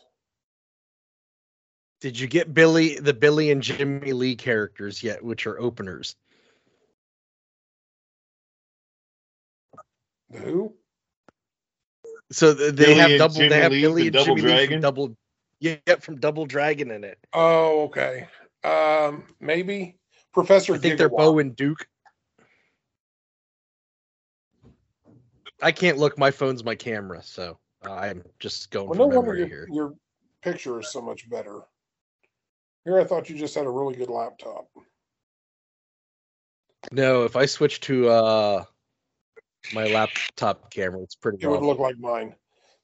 Did you get Billy the Billy and Jimmy Lee characters yet, which are openers? The who? So they Billy have and double. They have Lee Billy from and Double Jimmy Lee from Double. Yeah, from Double Dragon in it. Oh, okay. Um, maybe Professor. I think they're Gigawatt. Bo and Duke. I can't look. My phone's my camera, so uh, I'm just going Well, no wonder your, here. your picture is so much better. Here, I thought you just had a really good laptop. No, if I switch to uh my laptop camera, it's pretty. It would look like mine.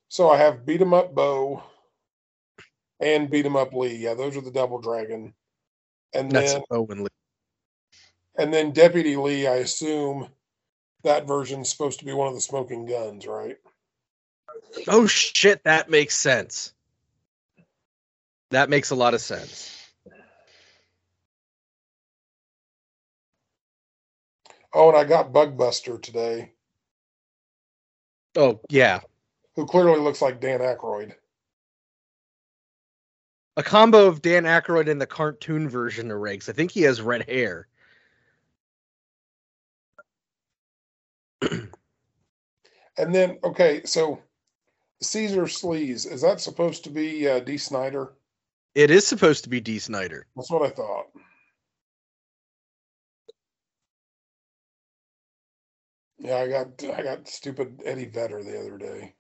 So I have beat 'em up Bo and beat him up Lee. Yeah, those are the Double Dragon. And That's then Owen Lee. and then Deputy Lee. I assume that version's supposed to be one of the smoking guns, right? Oh shit, that makes sense. That makes a lot of sense. Oh, and I got Bugbuster today, Oh yeah, who clearly looks like Dan Aykroyd. A combo of Dan Aykroyd and the cartoon version of Riggs. I think he has red hair. And then, okay, so Caesar Sleaze, is that supposed to be uh, Dee Snider? It is supposed to be Dee Snider. That's what I thought. Yeah, I got I got stupid Eddie Vedder the other day.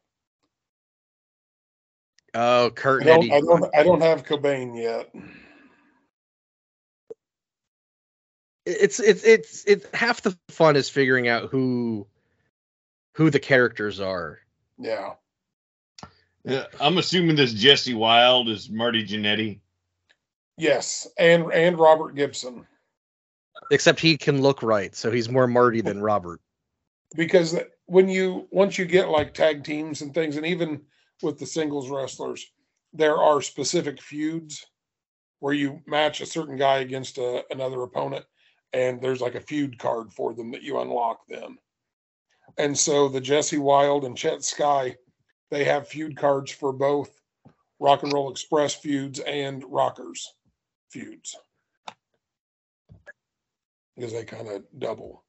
It's it's it's it's half the fun is figuring out who who the characters are. Yeah. Yeah, I'm assuming this Jesse Wild is Marty Jannetty. Yes, and and Robert Gibson Except he can look right, so he's more Marty than Robert. because when you once you get like tag teams and things, and even with the singles wrestlers, there are specific feuds where you match a certain guy against a, another opponent, and there's like a feud card for them that you unlock then. And so the Jesse Wild and Chet Sky, they have feud cards for both Rock and Roll Express feuds and Rockers feuds because they kind of double.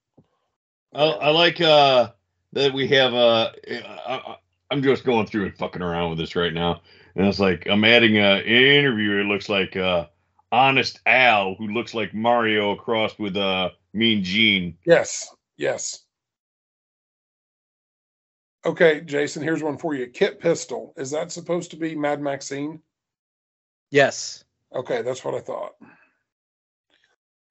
I, I like uh that we have uh I, I- I'm just going through and fucking around with this right now, and it's like I'm adding a interview. It looks like uh Honest Al, who looks like Mario crossed with uh Mean Gene. Yes, yes. Okay, Jason, here's one for you. Kit Pistol. Is that supposed to be Mad Maxine? Yes. Okay, that's what I thought.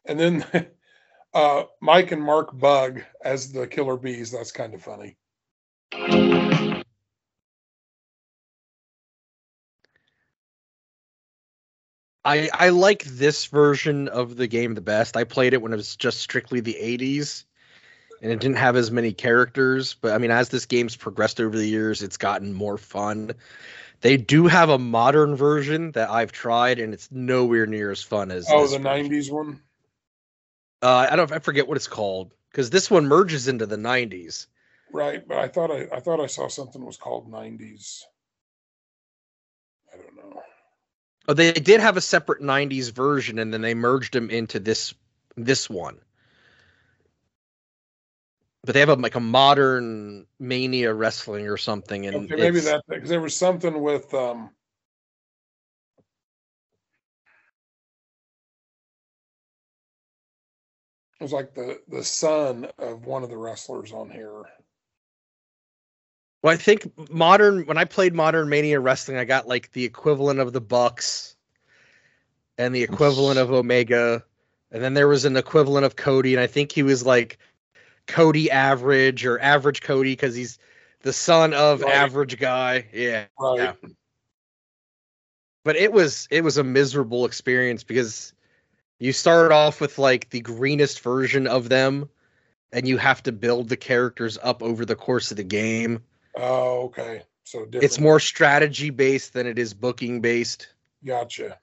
And then uh Mike and Mark Bug as the killer bees. That's kind of funny. I I like this version of the game the best. I played it when it was just strictly the 80s and it didn't have as many characters, but I mean as this game's progressed over the years, it's gotten more fun. They do have a modern version that I've tried and it's nowhere near as fun as Oh, the version. 90s one? Uh, I don't I forget what it's called cuz this one merges into the 90s. Right, but I thought I I thought I saw something was called 90s. I don't know. Oh, they did have a separate 90s version and then they merged them into this this one. But they have a, like a modern mania wrestling or something and Okay, maybe that because there was something with um it was like the the son of one of the wrestlers on here. Well, I think modern when I played modern mania wrestling, I got like the equivalent of the Bucks and the equivalent of Omega, and then there was an equivalent of Cody, and I think he was like Cody average or average Cody because he's the son of Right. average guy. Yeah. Right. Yeah. but it was it was a miserable experience because you start off with like the greenest version of them and you have to build the characters up over the course of the game Oh, okay. So different. it's more strategy based than it is booking based gotcha.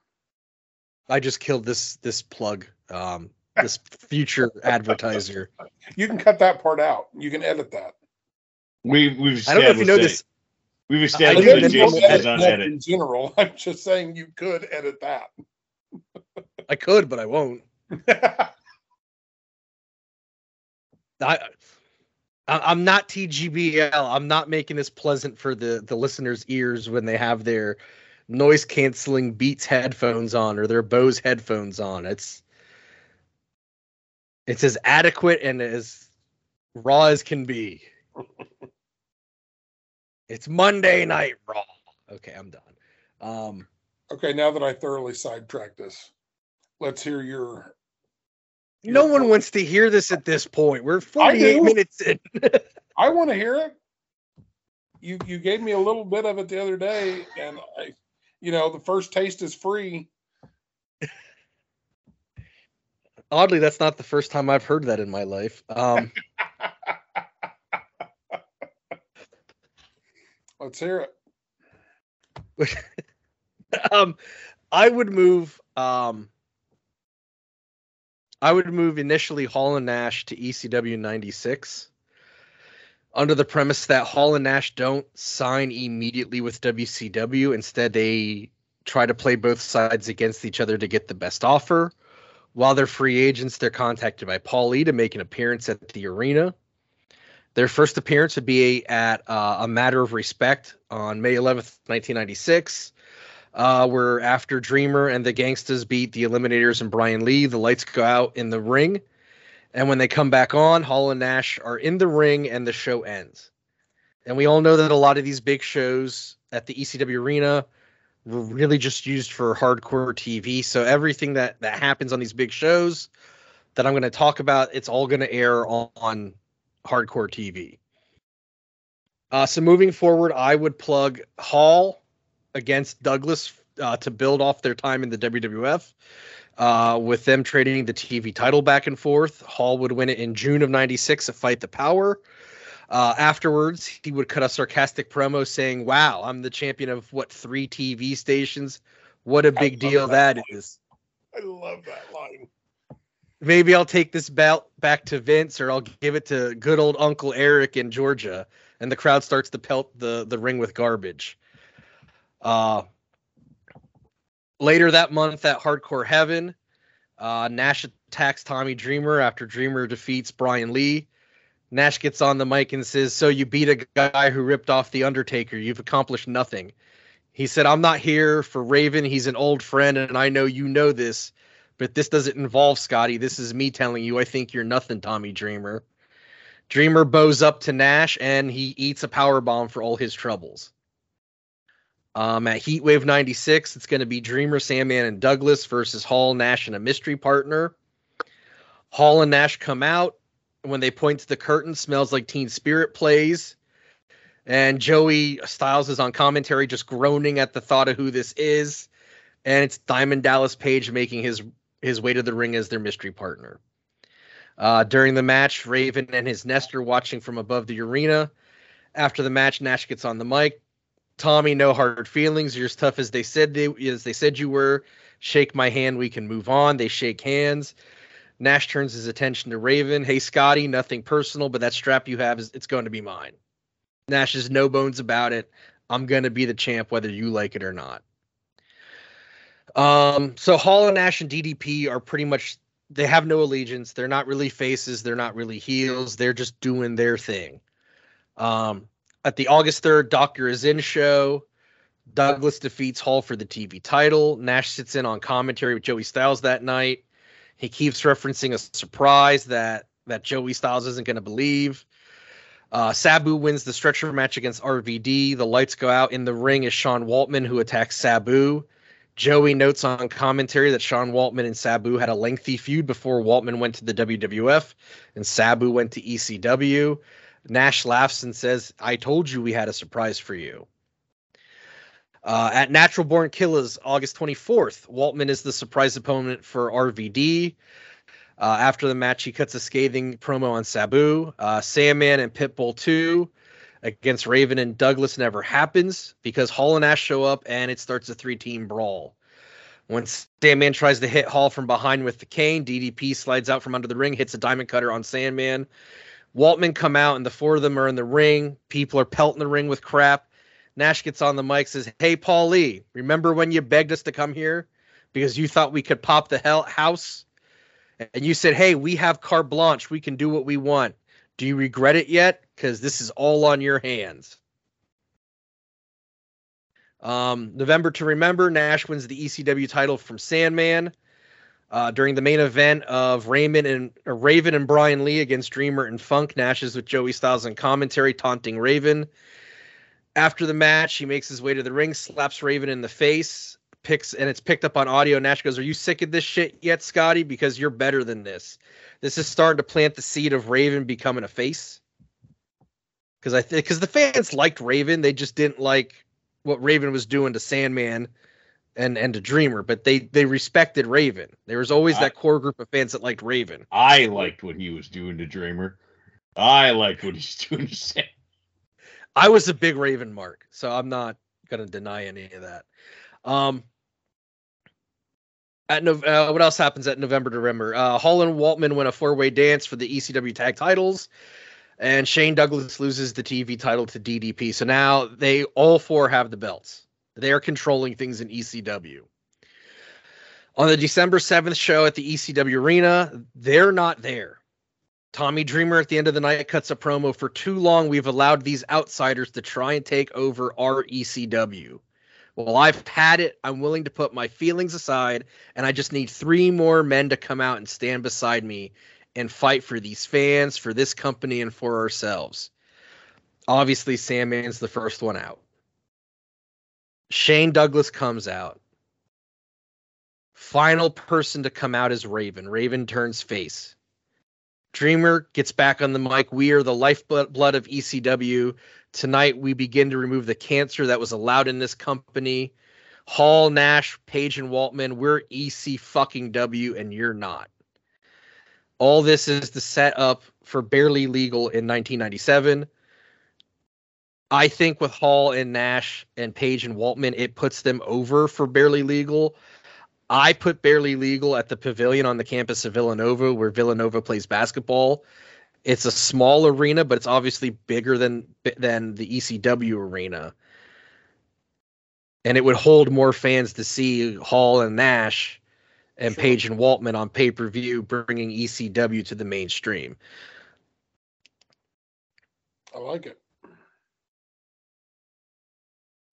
i just killed this this plug um this future advertiser You can cut that part out. You can edit that. We we've i don't know if you know this We've I established that that you Jason don't is on that edit. in general. I'm just saying you could edit that. i could but i won't I, I- I'm not TGBL. I'm not making this pleasant for the the listeners' ears when they have their noise canceling Beats headphones on or their Bose headphones on. It's it's as adequate and as raw as can be. it's Monday night raw. Okay, I'm done. Um, okay, now that I thoroughly sidetracked this, let's hear your no one wants to hear this at this point. We're 48 minutes in. I want to hear it. You you gave me a little bit of it the other day, and I, you know, the first taste is free. Oddly, that's not the first time I've heard that in my life. Um, Let's hear it. um, I would move. Um, I would move initially Hall and Nash to ECW '96, under the premise that Hall and Nash don't sign immediately with WCW. Instead, they try to play both sides against each other to get the best offer. While they're free agents, they're contacted by Paul Lee to make an appearance at the arena. Their first appearance would be at uh, a matter of respect on May 11th, 1996 uh, where after Dreamer and the Gangstas beat the Eliminators and Brian Lee, the lights go out in the ring. And when they come back on, Hall and Nash are in the ring and the show ends. And we all know that a lot of these big shows at the ECW arena were really just used for hardcore TV. So everything that, that happens on these big shows that I'm going to talk about. It's all going to air on, on Hardcore TV. Uh, so moving forward, I would plug Hall against Douglas uh, to build off their time in the WWF. Uh, with them trading the TV title back and forth, Hall would win it in June of '96 at Fight the Power. Uh, afterwards, he would cut a sarcastic promo saying, "Wow, I'm the champion of what three TV stations? What a big deal that that is." I love that line. Maybe I'll take this belt back to Vince, or I'll give it to good old Uncle Eric in Georgia, and the crowd starts to pelt the the ring with garbage. Uh, later that month at Hardcore Heaven, uh, Nash attacks Tommy Dreamer after Dreamer defeats Brian Lee. Nash gets on the mic and says, "So you beat a guy who ripped off the Undertaker. You've accomplished nothing." He said, "I'm not here for Raven. He's an old friend, and I know you know this." but this doesn't involve Scotty. This is me telling you, I think you're nothing, Tommy Dreamer. Dreamer bows up to Nash and he eats a power bomb for all his troubles. Um, at Heatwave 96, it's going to be Dreamer, Sandman, and Douglas versus Hall, Nash, and a mystery partner. Hall and Nash come out. When they point to the curtain, smells like Teen Spirit plays. And Joey Styles is on commentary, just groaning at the thought of who this is. And it's Diamond Dallas Page making his his way to the ring as their mystery partner. Uh, during the match, Raven and his nester watching from above the arena. After the match, Nash gets on the mic. Tommy, no hard feelings. You're as tough as they said they as they said you were. Shake my hand, we can move on. They shake hands. Nash turns his attention to Raven. Hey Scotty, nothing personal, but that strap you have is it's going to be mine. Nash is no bones about it. I'm going to be the champ whether you like it or not. Um, so Hall and Nash and DDP are pretty much they have no allegiance. They're not really faces. They're not really heels. They're just doing their thing. Um, at the August 3rd Doctor is in show, Douglas defeats Hall for the TV title. Nash sits in on commentary with Joey Styles that night. He keeps referencing a surprise that that Joey Styles isn't going to believe. Uh, Sabu wins the stretcher match against RVD. The lights go out. In the ring is Sean Waltman, who attacks Sabu. Joey notes on commentary that Sean Waltman and Sabu had a lengthy feud before Waltman went to the WWF and Sabu went to ECW. Nash laughs and says, I told you we had a surprise for you. Uh, at Natural Born Killers, August 24th, Waltman is the surprise opponent for RVD. Uh, after the match, he cuts a scathing promo on Sabu. Uh, Sandman and Pitbull 2 against Raven and Douglas never happens because Hall and Nash show up and it starts a three team brawl. When Sandman tries to hit Hall from behind with the cane, DDP slides out from under the ring, hits a diamond cutter on Sandman. Waltman come out and the four of them are in the ring. People are pelting the ring with crap. Nash gets on the mic, says, Hey, Paul Lee, remember when you begged us to come here because you thought we could pop the hell house? And you said, Hey, we have carte blanche. We can do what we want. Do you regret it yet? Because this is all on your hands. Um, November to remember, Nash wins the ECW title from Sandman. Uh, during the main event of Raymond and uh, Raven and Brian Lee against Dreamer and Funk, Nash is with Joey Styles in commentary, taunting Raven. After the match, he makes his way to the ring, slaps Raven in the face, picks, and it's picked up on audio. Nash goes, "Are you sick of this shit yet, Scotty? Because you're better than this." This is starting to plant the seed of Raven becoming a face. Because I think because the fans liked Raven, they just didn't like what Raven was doing to Sandman and and to Dreamer, but they they respected Raven. There was always I- that core group of fans that liked Raven. I liked what he was doing to Dreamer. I liked what he's doing to Sam. I was a big Raven mark, so I'm not gonna deny any of that. Um, at no, uh, what else happens at November to remember? Uh, Hall and Waltman win a four way dance for the ECW tag titles, and Shane Douglas loses the TV title to DDP. So now they all four have the belts. They are controlling things in ECW. On the December 7th show at the ECW Arena, they're not there. Tommy Dreamer at the end of the night cuts a promo for too long. We've allowed these outsiders to try and take over our ECW. Well, I've had it. I'm willing to put my feelings aside, and I just need three more men to come out and stand beside me and fight for these fans, for this company, and for ourselves. Obviously, Sandman's the first one out. Shane Douglas comes out. Final person to come out is Raven. Raven turns face. Dreamer gets back on the mic. We are the lifeblood blood of ECW. Tonight we begin to remove the cancer that was allowed in this company. Hall, Nash, Page, and Waltman, we're EC fucking W and you're not. All this is the setup for Barely Legal in 1997. I think with Hall and Nash and Page and Waltman, it puts them over for Barely Legal. I put Barely Legal at the pavilion on the campus of Villanova, where Villanova plays basketball. It's a small arena, but it's obviously bigger than than the ECW arena and it would hold more fans to see Hall and Nash and Sure. Page and Waltman on pay per view, bringing ECW to the mainstream. I like it.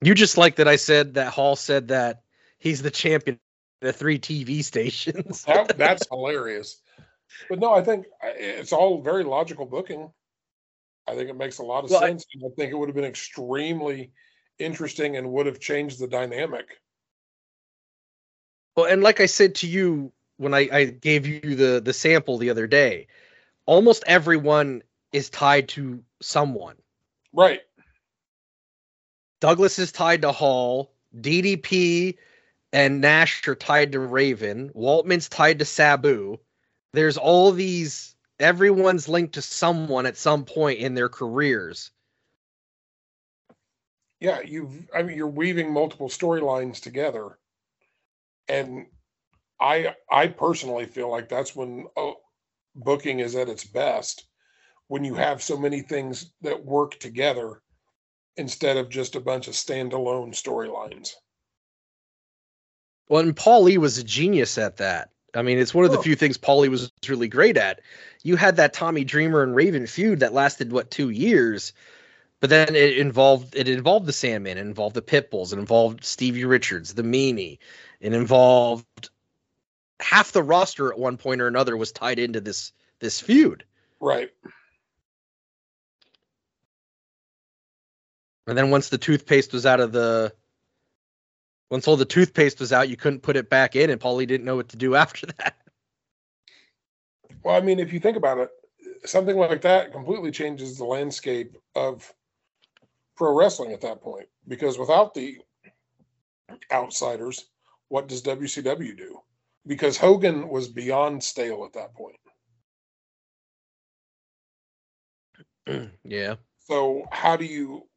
You just like that I said that Hall said that he's the champion of the three TV stations. That, that's hilarious. But no, I think it's all very logical booking. I think it makes a lot of Well, I- sense. and I think it would have been extremely interesting and would have changed the dynamic. well, and like I said to you when I, I gave you the the sample the other day, almost everyone is tied to someone. Right. Douglas is tied to Hall. DDP and Nash are tied to Raven. Waltman's tied to Sabu. There's all these. Everyone's linked to someone at some point in their careers. Yeah, you've I mean you're weaving multiple storylines together. And I I personally feel like that's when uh, booking is at its best when you have so many things that work together instead of just a bunch of standalone storylines. Well, and Paul Lee was a genius at that. I mean, it's one of the Oh. few things Paul Lee was really great at. You had that Tommy Dreamer and Raven feud that lasted what two years, but then it involved it involved the Sandman, it involved the Pitbulls, it involved Stevie Richards, the Meanie, it involved half the roster at one point or another was tied into this this feud. Right. And then once the toothpaste was out of the once all the toothpaste was out, you couldn't put it back in, and Paulie didn't know what to do after that. Well, I mean, if you think about it, something like that completely changes the landscape of pro wrestling at that point. Because without the outsiders, what does WCW do? Because Hogan was beyond stale at that point. yeah. So how do you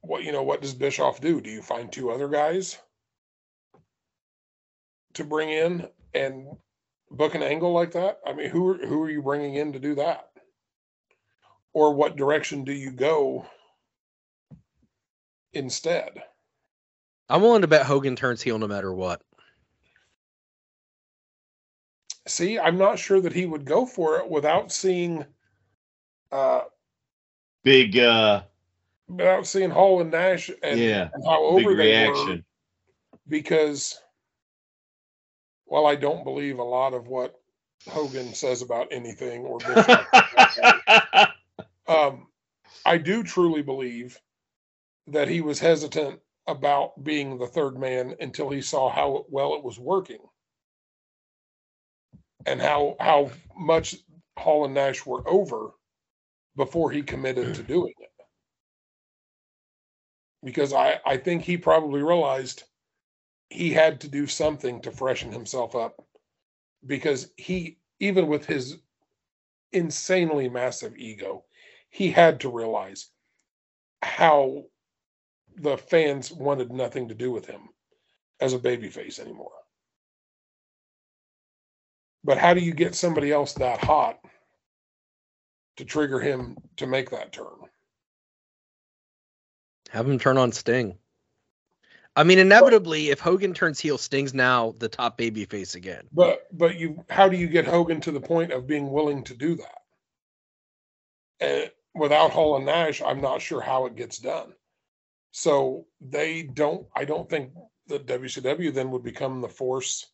what you know, what does Bischoff do? Do you find two other guys to bring in and book an angle like that? I mean, who are, who are you bringing in to do that? Or what direction do you go instead? I'm willing to bet Hogan turns heel no matter what. See, I'm not sure that he would go for it without seeing uh Big uh without seeing Hall and Nash and, Yeah, and how over they were. because while I don't believe a lot of what Hogan says about anything or um, I do truly believe that he was hesitant about being the third man until he saw how well it was working and how how much Hall and Nash were over before he committed to doing it. Because I, I think he probably realized he had to do something to freshen himself up. Because he even with his insanely massive ego he had to realize how the fans wanted nothing to do with him as a babyface anymore. But how do you get somebody else that hot to trigger him to make that turn Have him turn on Sting. I mean, inevitably, if Hogan turns heel, Sting's now the top babyface again. But but you how do you get Hogan to the point of being willing to do that? And without Hall and Nash, I'm not sure how it gets done. So they don't I don't think that WCW then would become the force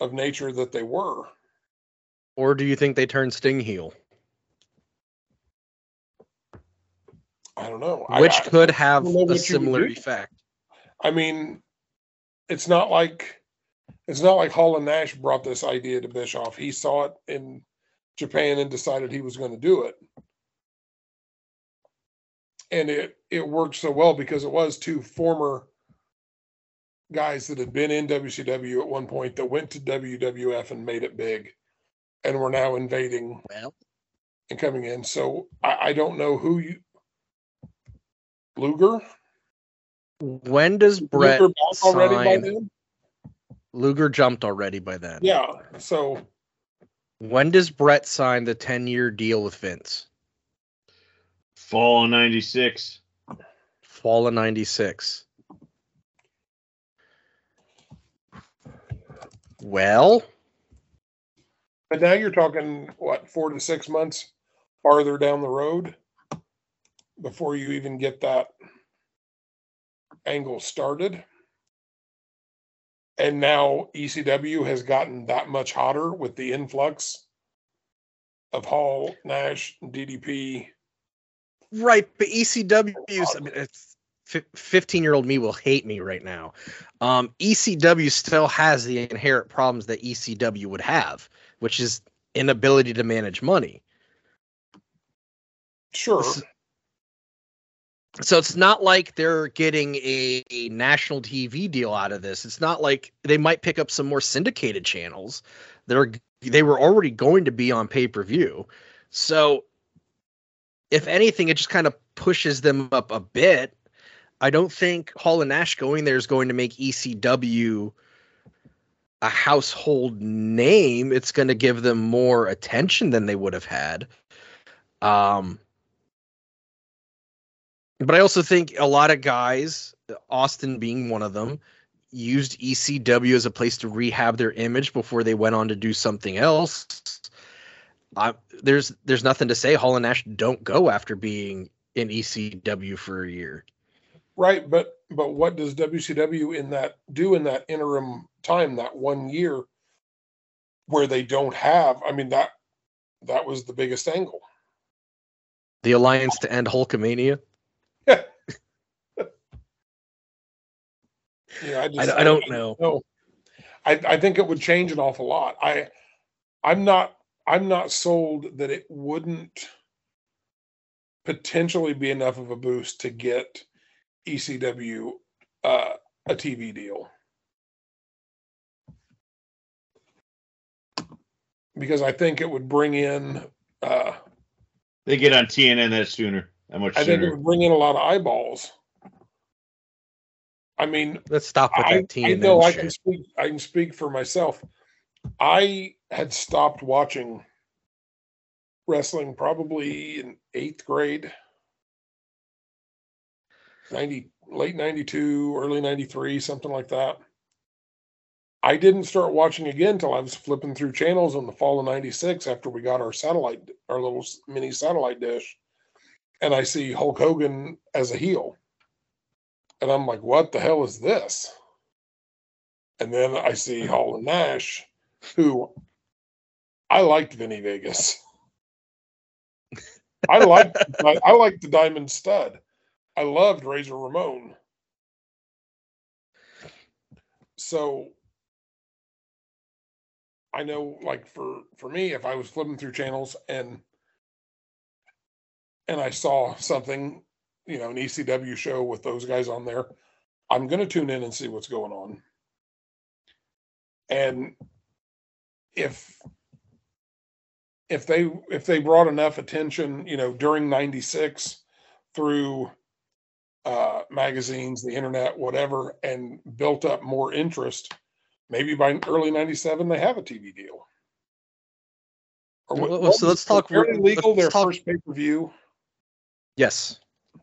of nature that they were. Or do you think they turn Sting heel? I don't know. Which I, could have don't know what you a similar effect. I mean, it's not like It's not like Hall and Nash brought this idea to Bischoff. He saw it in Japan and decided he was going to do it. And it it worked so well because it was two former guys that had been in WCW at one point that went to WWF and made it big and were now invading Well, and coming in. So I, I don't know who you Luger? when does Bret Luger back already by sign? then? Luger jumped already by then. Yeah. So When does Bret sign the 10 year deal with Vince? Fall of '96. Fall of 96. Well, But now you're talking what four to six months farther down the road before you even get that angle started. And now ECW has gotten that much hotter with the influx of Hall, Nash, DDP. right, but ECW's, I mean, it's 15 year old me will hate me right now. Um, ECW still has the inherent problems that ECW would have, which is inability to manage money. Sure. So it's not like they're getting a, a national TV deal out of this. It's not like they might pick up some more syndicated channels that are they were already going to be on pay per view. So if anything, it just kind of pushes them up a bit. I don't think Hall and Nash going there is going to make ECW a household name. It's going to give them more attention than they would have had. Um, but I also think a lot of guys, Austin being one of them, used ECW as a place to rehab their image before they went on to do something else. I, there's there's nothing to say Hall and Nash don't go after being in ECW for a year. Right, but but what does WCW in that do in that interim time, that one year where they don't have? I mean that that was the biggest angle. The alliance to end Hulkamania. Yeah, I, I, just, I don't know. No, I I think it would change an awful lot. I I'm not I'm not sold that it wouldn't potentially be enough of a boost to get ECW uh, a TV deal. Because I think it would bring in uh, They get on TNN that sooner. That much I think it would bring in a lot of eyeballs. I mean, Let's stop with I, that I team. know I can speak. I can speak for myself. I had stopped watching wrestling probably in eighth grade, ninety late ninety two, early ninety three, something like that. I didn't start watching again until I was flipping through channels in the fall of '96 after we got our satellite, our little mini satellite dish, and I see Hulk Hogan as a heel. And I'm like, what the hell is this? And then I see Hall and Nash, who I liked Vinnie Vegas. I liked I, I liked the Diamond Stud. I loved Razor Ramon. So I know like for for me, if I was flipping through channels and and I saw something you know, an ECW show with those guys on there, I'm going to tune in and see what's going on. And if if they if they brought enough attention, you know, during 96 through uh magazines, the internet, whatever and built up more interest, maybe by early 97 they have a TV deal. Or what- so let's talk- Barely Legal let's their talk- first pay-per-view. Yes.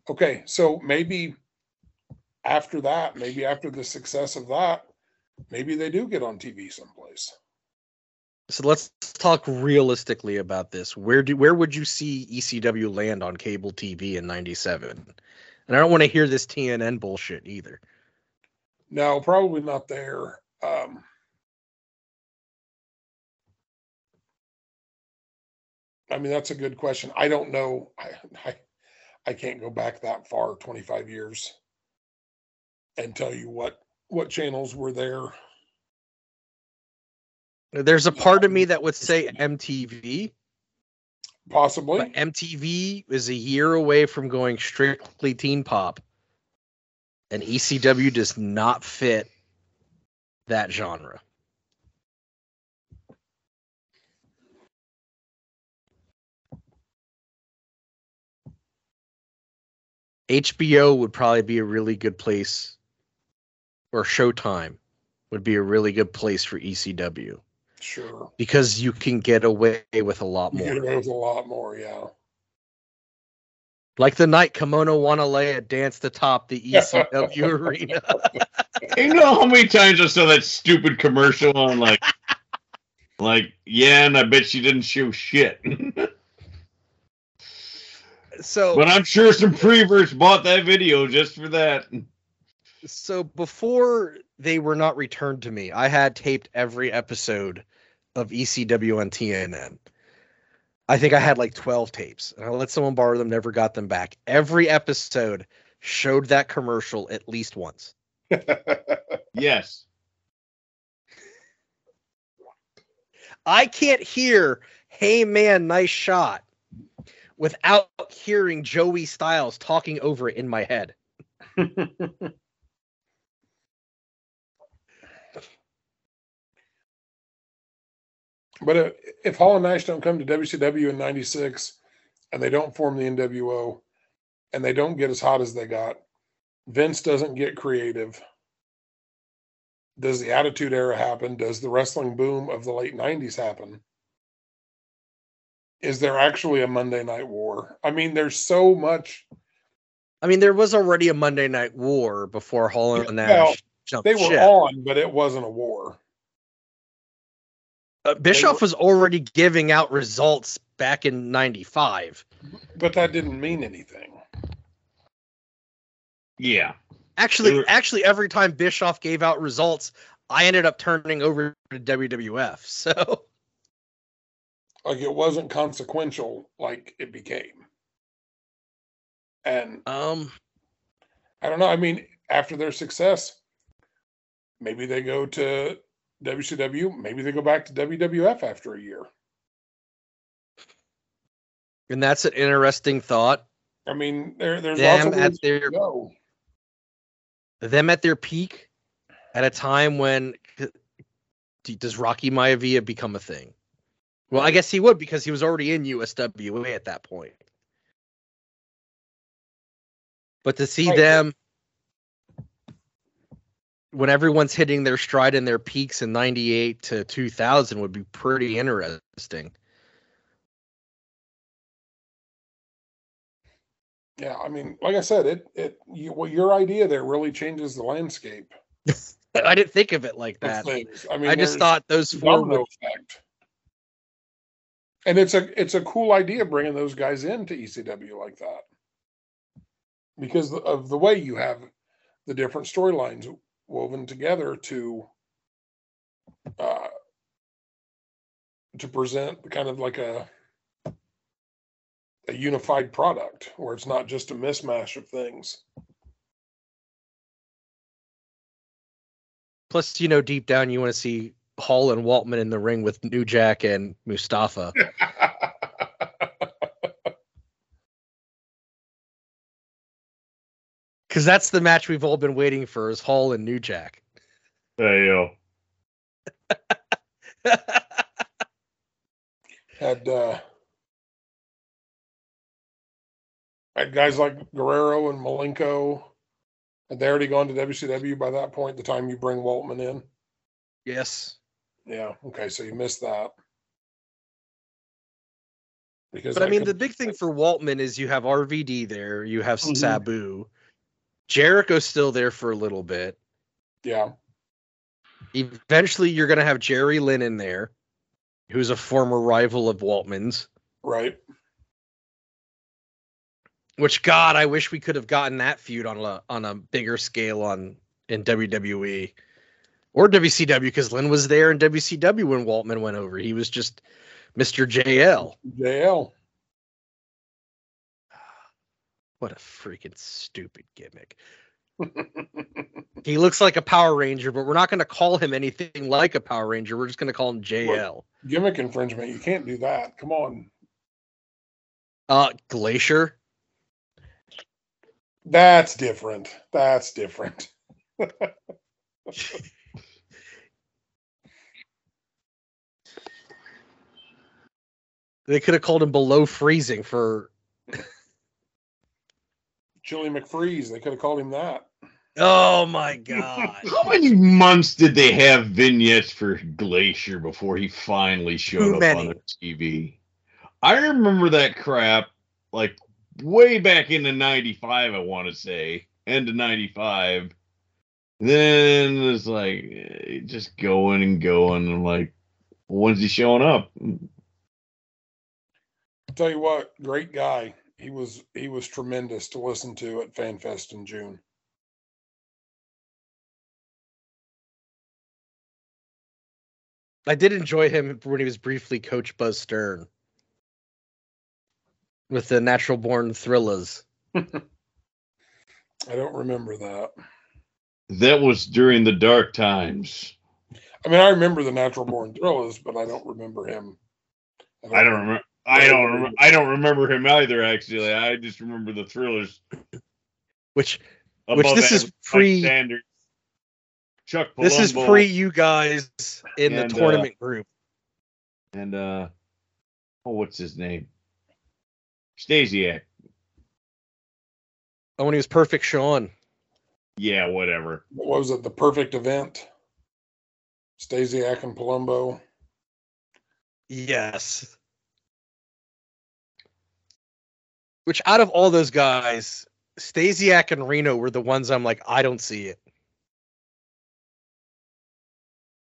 Okay, so maybe after that, maybe after the success of that, maybe they do get on TV someplace. So let's talk realistically about this. Where do where would you see ECW land on cable TV in '97? And I don't want to hear this TNN bullshit either. No, probably not there. Um, I mean, that's a good question. I don't know. I, I, I can't go back that far, 25 years, and tell you what what channels were there. There's a part of me that would say MTV, Possibly. but MTV is a year away from going strictly teen pop, and ECW does not fit that genre. HBO would probably be a really good place, or Showtime would be a really good place for ECW Sure. because you can get away with a lot You get more. away with a lot more, yeah. Like the night Kimona Wanalaya danced atop the ECW arena. You know how many times I saw that stupid commercial on like, like yeah, and I bet she didn't show shit. So but I'm sure some preverts bought that video just for that. so before they were not returned to me, I had taped every episode of ECW on TNN. I think I had like 12 tapes. And I let someone borrow them, never got them back. Every episode showed that commercial at least once. Yes. I can't hear, hey man, nice shot, without hearing Joey Styles talking over it in my head. But if, if Hall and Nash don't come to WCW in '96, and they don't form the NWO, and they don't get as hot as they got, Vince doesn't get creative. Does the Attitude Era happen? Does the wrestling boom of the late '90s happen? Is there actually a Monday Night War? I mean, there's so much. I mean, there was already a Monday Night War before Hall and Nash well, jumped They were ship. on, but it wasn't a war. Uh, Bischoff were- was already giving out results back in '95. But that didn't mean anything. Yeah. Actually, were- actually, every time Bischoff gave out results, I ended up turning over to WWF. So Like it wasn't consequential like it became. And um, I don't know. I mean, after their success, maybe they go to WCW. Maybe they go back to WWF after a year. and that's an interesting thought. I mean, there, there's lots Them of at their go. them at their peak, at a time when does Rocky Maivia become a thing? Well, I guess he would because he was already in USWA at that point. But to see Right. them when everyone's hitting their stride and their peaks in 98 to 2000 would be pretty interesting. Yeah, I mean, like I said, it it you, well, your idea there really changes the landscape I didn't think of it like that. things. I mean, I just thought those four would effect. And it's a it's a cool idea bringing those guys into ECW like that because of the way you have the different storylines woven together to uh, to present kind of like a a unified product where it's not just a mismatch of things. Plus, you know, deep down, you want to see Hall and Waltman in the ring with New Jack and Mustafa. Because that's the match we've all been waiting for is Hall and New Jack. Hey yo. had uh had guys like Guerrero and Malenko. Had they already gone to WCW by that point? The time you bring Waltman in, yes. Yeah. Okay, so you missed that because But I that mean, could- the big thing for Waltman is you have RVD there, you have Mhm. Sabu. Jericho's still there for a little bit. yeah, Eventually, you're going to have Jerry Lynn in there, who's a former rival of Waltman's. right. Which God, I wish we could have gotten that feud on a on a bigger scale on in WWE or WCW because Lynn was there in WCW when Waltman went over. He was just Mr. JL. JL. What a freaking stupid gimmick. He looks like a Power Ranger, but we're not going to call him anything like a Power Ranger. We're just going to call him JL. Gimmick infringement. You can't do that. Come on. Uh, Glacier. That's different. That's different. They could have called him below freezing for. Chili McFreeze. They could have called him that. Oh my god! How many months did they have vignettes for Glacier before he finally showed Too up many. on the TV? I remember that crap like way back into 95, I want to say, end of 95. Then it's like eh, just going and going. I'm like, when's he showing up? Tell you what, great guy. He was he was tremendous to listen to at FanFest in June. I did enjoy him when he was briefly Coach Buzz Stern with the Natural Born Thrillers. I don't remember that. That was during the dark times. I mean, I remember the Natural Born Thrillers, but I don't remember him. I don't remember. I don't. Rem- I don't remember him either. Actually, I just remember the thrillers. Which Which this is average Mike pre- Sanders, Chuck. this is Palumbo, pre you guys in And, the uh, tournament group. and uh, oh, what's his name? Stasiak. Oh, when he was perfect, Sean. Yeah, whatever. What was it? The perfect event. Stasiak and Palumbo. Yes. Which out of all those guys, Stasiak and Reno were the ones I'm like, I don't see it.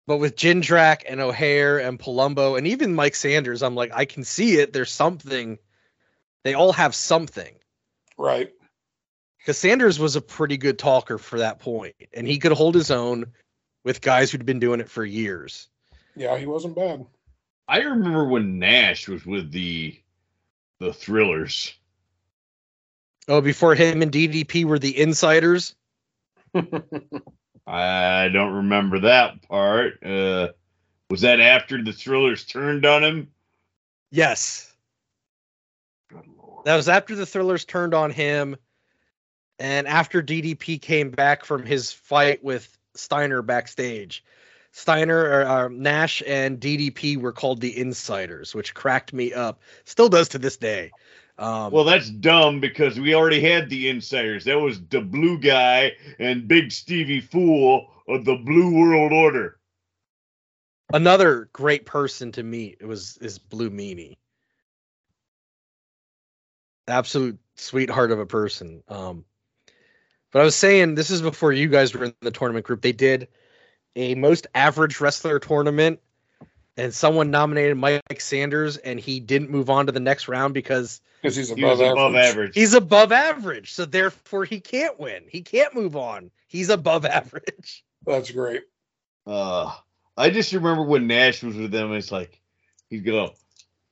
But with Jindrak and O'Hare and Palumbo and even Mike Sanders, I'm like, I can see it. There's something. They all have something. Right. Because Sanders was a pretty good talker for that point, and he could hold his own with guys who'd been doing it for years. Yeah, he wasn't bad. I remember when Nash was with the the Thrillers. Oh, before him and DDP were the insiders. I don't remember that part. Uh, was that after the Thrillers turned on him? Yes. Good lord. That was after the thrillers turned on him and after DDP came back from his fight with Steiner backstage. Steiner or uh, Nash and DDP were called the insiders, which cracked me up. Still does to this day. Um, Well, that's dumb because we already had the insiders. That was the blue guy and Big Stevie Cool of the Blue World Order. another great person to meet was is Blue Meanie. Absolute sweetheart of a person. Um, but I was saying this is before you guys were in the tournament group. They did a most average wrestler tournament, and someone nominated Mike Sanders, and he didn't move on to the next round because Because he's above, was above average. average. he's above average. So therefore, he can't win. He can't move on. He's above average. That's great. Uh, I just remember when Nash was with them. It's like he'd go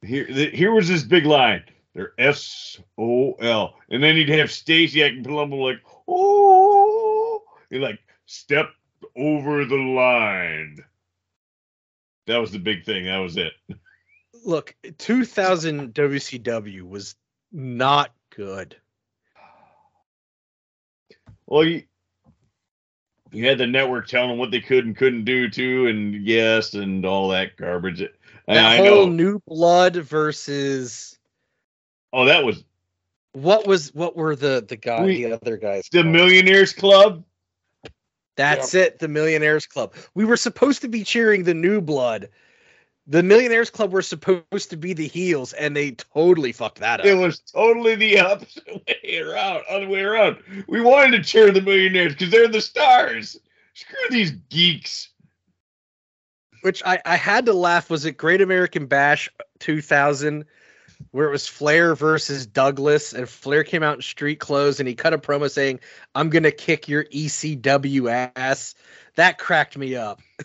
here. th- Here was this big line. They're S O L, and then he'd have Stasiak and Palumbo like, oh, he like step over the line. That was the big thing. That was it. Look, 2000 WCW was not good. Well, you, you had the network telling them what they could and couldn't do too, and yes, and all that garbage. That I whole know. new blood versus oh, that was what was what were the the guy We- the other guys the called? Millionaires Club. That's it, the Millionaires Club. We were supposed to be cheering the new blood. The Millionaires Club were supposed to be the heels, and they totally fucked that up. It was totally the opposite way around, other way around. We wanted to cheer the millionaires because they're the stars. Screw these geeks. Which I, I had to laugh. Was it Great American Bash 2000, where it was Flair versus Douglas, and Flair came out in street clothes and he cut a promo saying, "I'm gonna kick your ECW ass." That cracked me up.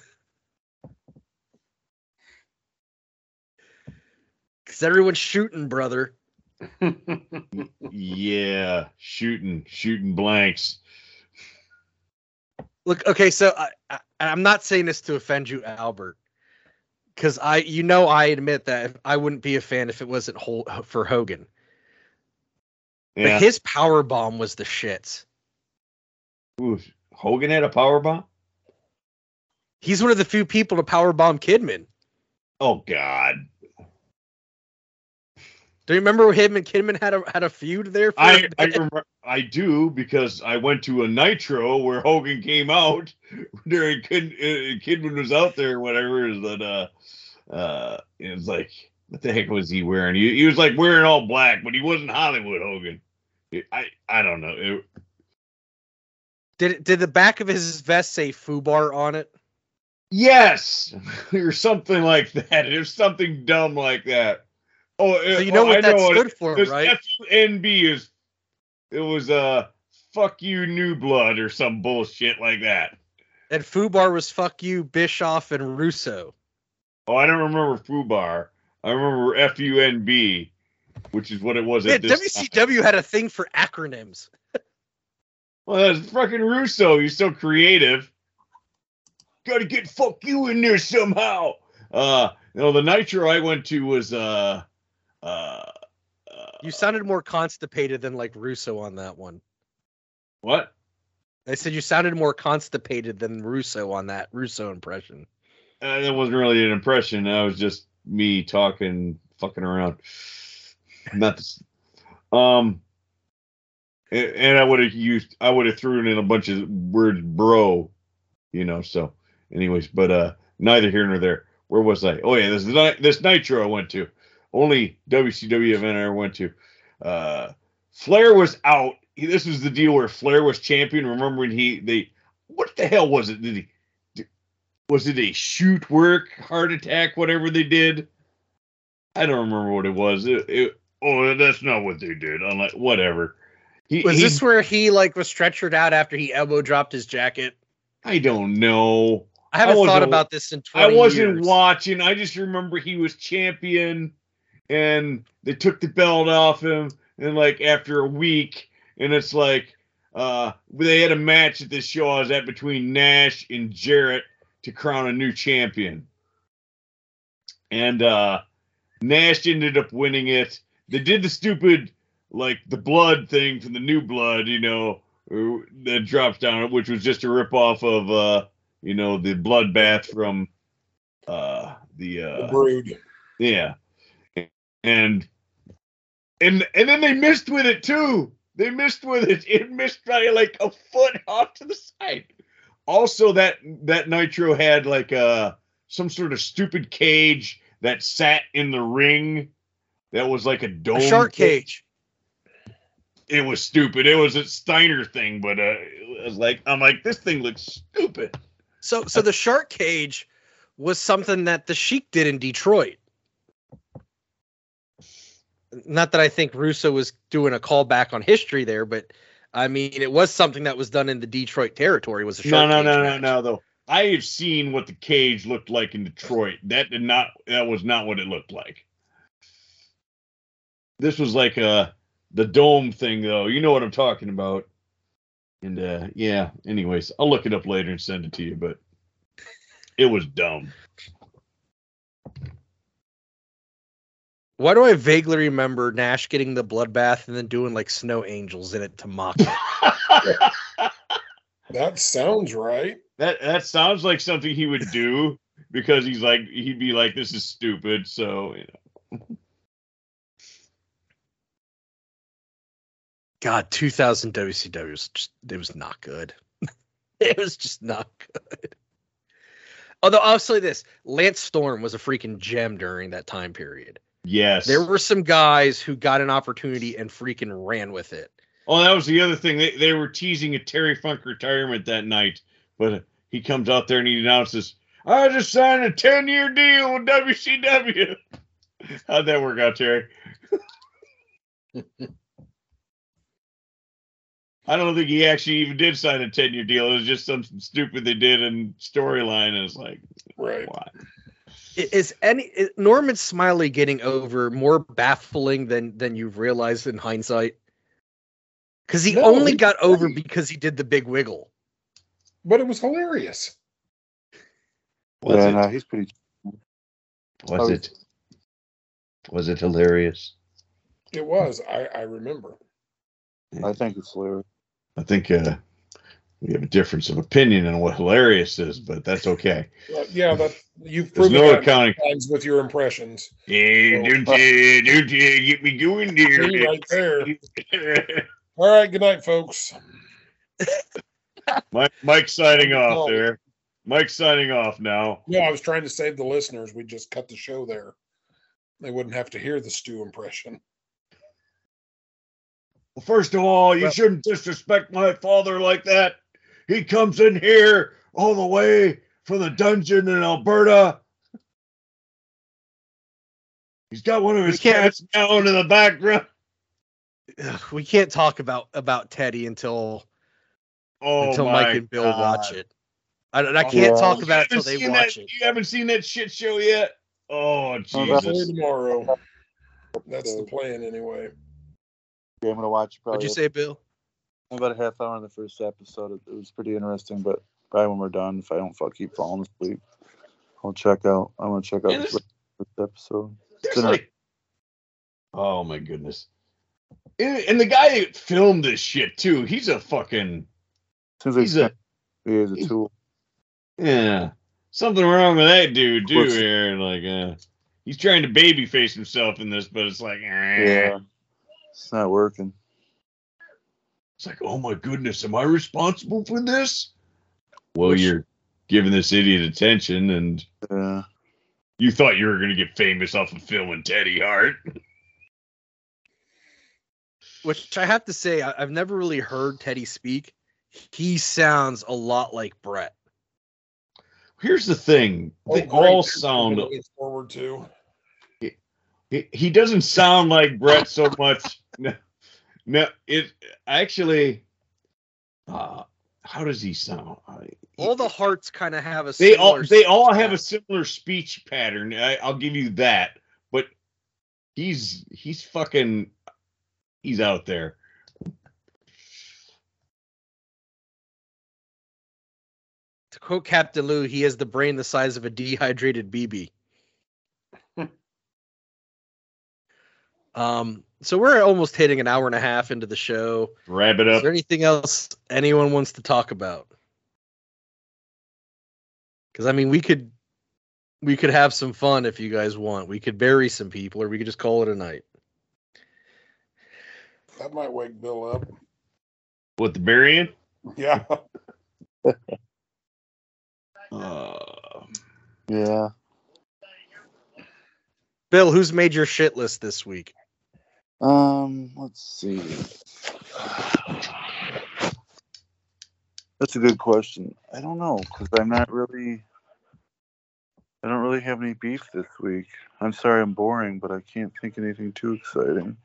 Cause everyone's shooting, brother. Yeah, shooting, shooting blanks. Look, okay, so I, I, I'm not saying this to offend you, Albert, because I, you know, I admit that I wouldn't be a fan if it wasn't Hol- for Hogan. Yeah. But his power bomb was the shits. Ooh, Hogan had a power bomb. He's one of the few people to power bomb Kidman. Oh God. Do you remember him and Kidman had a had a feud there? For I I, remember, I do because I went to a Nitro where Hogan came out during Kid, uh, Kidman was out there. Whatever is that? Uh, uh, it was like what the heck was he wearing? He, he was like wearing all black, but he wasn't Hollywood Hogan. I I don't know. It, did did the back of his vest say Fubar on it? yes, or something like that. It was something dumb like that. Oh, So you know oh, what that know stood for, right? FUNB is it was uh fuck you new blood or some bullshit like that. And Fubar was fuck you, Bischoff and Russo. Oh, I don't remember Fubar. I remember FUNB, which is what it was Yeah, at this time. WCW had a thing for acronyms. Well, that's fucking Russo. He's so creative. Got to get fuck you in there somehow. Uh, you know, the Nitro I went to was uh, uh, uh You sounded more constipated than like Russo on that one. what? I said you sounded more constipated than Russo on that Russo impression. Uh, that wasn't really an impression. That was just me talking, fucking around. Not this. Um, and, and I would have used, I would have thrown in a bunch of words, bro, you know. So, anyways, but uh, neither here nor there. Where was I? Oh yeah, this ni- this Nitro I went to. Only WCW event I ever went to. Uh, Flair was out. He, this was the deal where Flair was champion. Remember when he they what the hell was it? Did he was it a shoot work heart attack whatever they did i don't remember what it was it, it, oh that's not what they did i'm like whatever he, Was he- this where he like was stretchered out after he elbow dropped his jacket? i don't know I haven't thought about this in 20 i wasn't years. watching i just remember he was champion and they took the belt off him and like after a week and it's like uh they had a match at this show i was at between nash and jarrett to crown a new champion and uh nash ended up winning it they did the stupid like the blood thing from the new blood you know that drops down which was just a rip off of uh you know the bloodbath from uh the The uh Brood. yeah. And and and then they missed with it too. They missed with it. It missed by like a foot off to the side. Also, that that Nitro had like a some sort of stupid cage that sat in the ring. That was like a dome. A shark cage. It was stupid. It was a Steiner thing, but uh, it was like I'm like this thing looks stupid. So so the shark cage was something that the Sheik did in Detroit. Not that I think Russo was doing a callback on history there, but I mean it was something that was done in the Detroit territory. Was a No, shark no, cage no, no, no, though. I have seen what the cage looked like in Detroit. That did not. That was not what it looked like. This was like uh the dome thing, though. You know what I'm talking about. And uh yeah. Anyways, I'll look it up later and send it to you. But it was dumb. Why do I vaguely remember Nash getting the bloodbath and then doing like snow angels in it to mock it? That sounds right. that that sounds like something he would do because he's like he'd be like, "This is stupid." So you know. God, 2000 WCW was just it was not good. it was just not good. Although I'll say this, Lance Storm was a freaking gem during that time period. Yes. There were some guys who got an opportunity and freaking ran with it. Oh, that was the other thing. They they were teasing a Terry Funk retirement that night, but he comes out there and he announces, "I just signed a ten year deal with WCW." How'd that work out, Terry? I don't think he actually even did sign a ten year deal. It was just something stupid they did in storyline. And it's like, Right. why? I- Is any is Norman Smiley getting over more baffling than than you've realized in hindsight? Because he No, only he's got over great. because he did the big wiggle. but it was hilarious. Was yeah, it? no, he's pretty. Was it? Was it hilarious? It was. I, I remember. I think it's hilarious. I think uh, we have a difference of opinion on what hilarious is, but that's okay. Well, yeah, but you've There's proven no that accounting. times with your impressions. Hey, don't you, don't you get me going See right there. All right. Good night, folks. Mike, Mike signing off there. Mike signing off now. No, I was trying to save the listeners. We just cut the show there. They wouldn't have to hear the Stu impression. Well, first of all, you Well- shouldn't disrespect my father like that. He comes in here all the way from the dungeon in Alberta. He's got one of his cats down in the background. We can't talk about about Teddy until Oh until Mike and Bill God. watch it. I, I Oh, can't yeah. talk about it until they watch that- it. You haven't seen that shit show yet? Oh Oh, Jesus! tomorrow. That's the plan, anyway. Yeah, I'm gonna watch probably What'd you say, Bill? About a half hour in the first episode. It, was pretty interesting, but probably when we're done, if I don't fuck keep falling asleep, I'll check out. I'm gonna check out the this- first episode. Like, oh my goodness! And, and the guy that filmed this shit too. He's a fucking Seems like he's a he is a tool. yeah. Something wrong with that dude too here. Like, uh, he's trying to baby face himself in this, but it's like, eh. Yeah, it's not working. It's like, oh my goodness, am I responsible for this? Well, Which- you're giving this idiot attention, and Yeah, you thought you were going to get famous off of filming Teddy Hart. Which I have to say, I, I've never really heard Teddy speak. He sounds a lot like Bret. Here's the thing: they Oh, great. all sound. something to look forward to. He, he doesn't sound like Bret so much. No, no it actually. Uh, how does he sound? I- All the hearts kind of have a they all similar they all speech have a similar speech pattern. I, I'll give you that. But he's he's fucking he's out there. To quote Captain Lou, he has the brain the size of a dehydrated BB. um, so we're almost hitting an hour and a half into the show. Wrap it up. Is there anything else anyone wants to talk about? Because I mean, we could we could have some fun if you guys want. We could bury some people, or we could just call it a night. That might wake Bill up. With the burying. Yeah. Uh, yeah. Bill, who's made your shit list this week? Um, let's see. That's a good question. I don't know because I'm not really. I don't really have any beef this week. I'm sorry I'm boring, but I can't think of anything too exciting.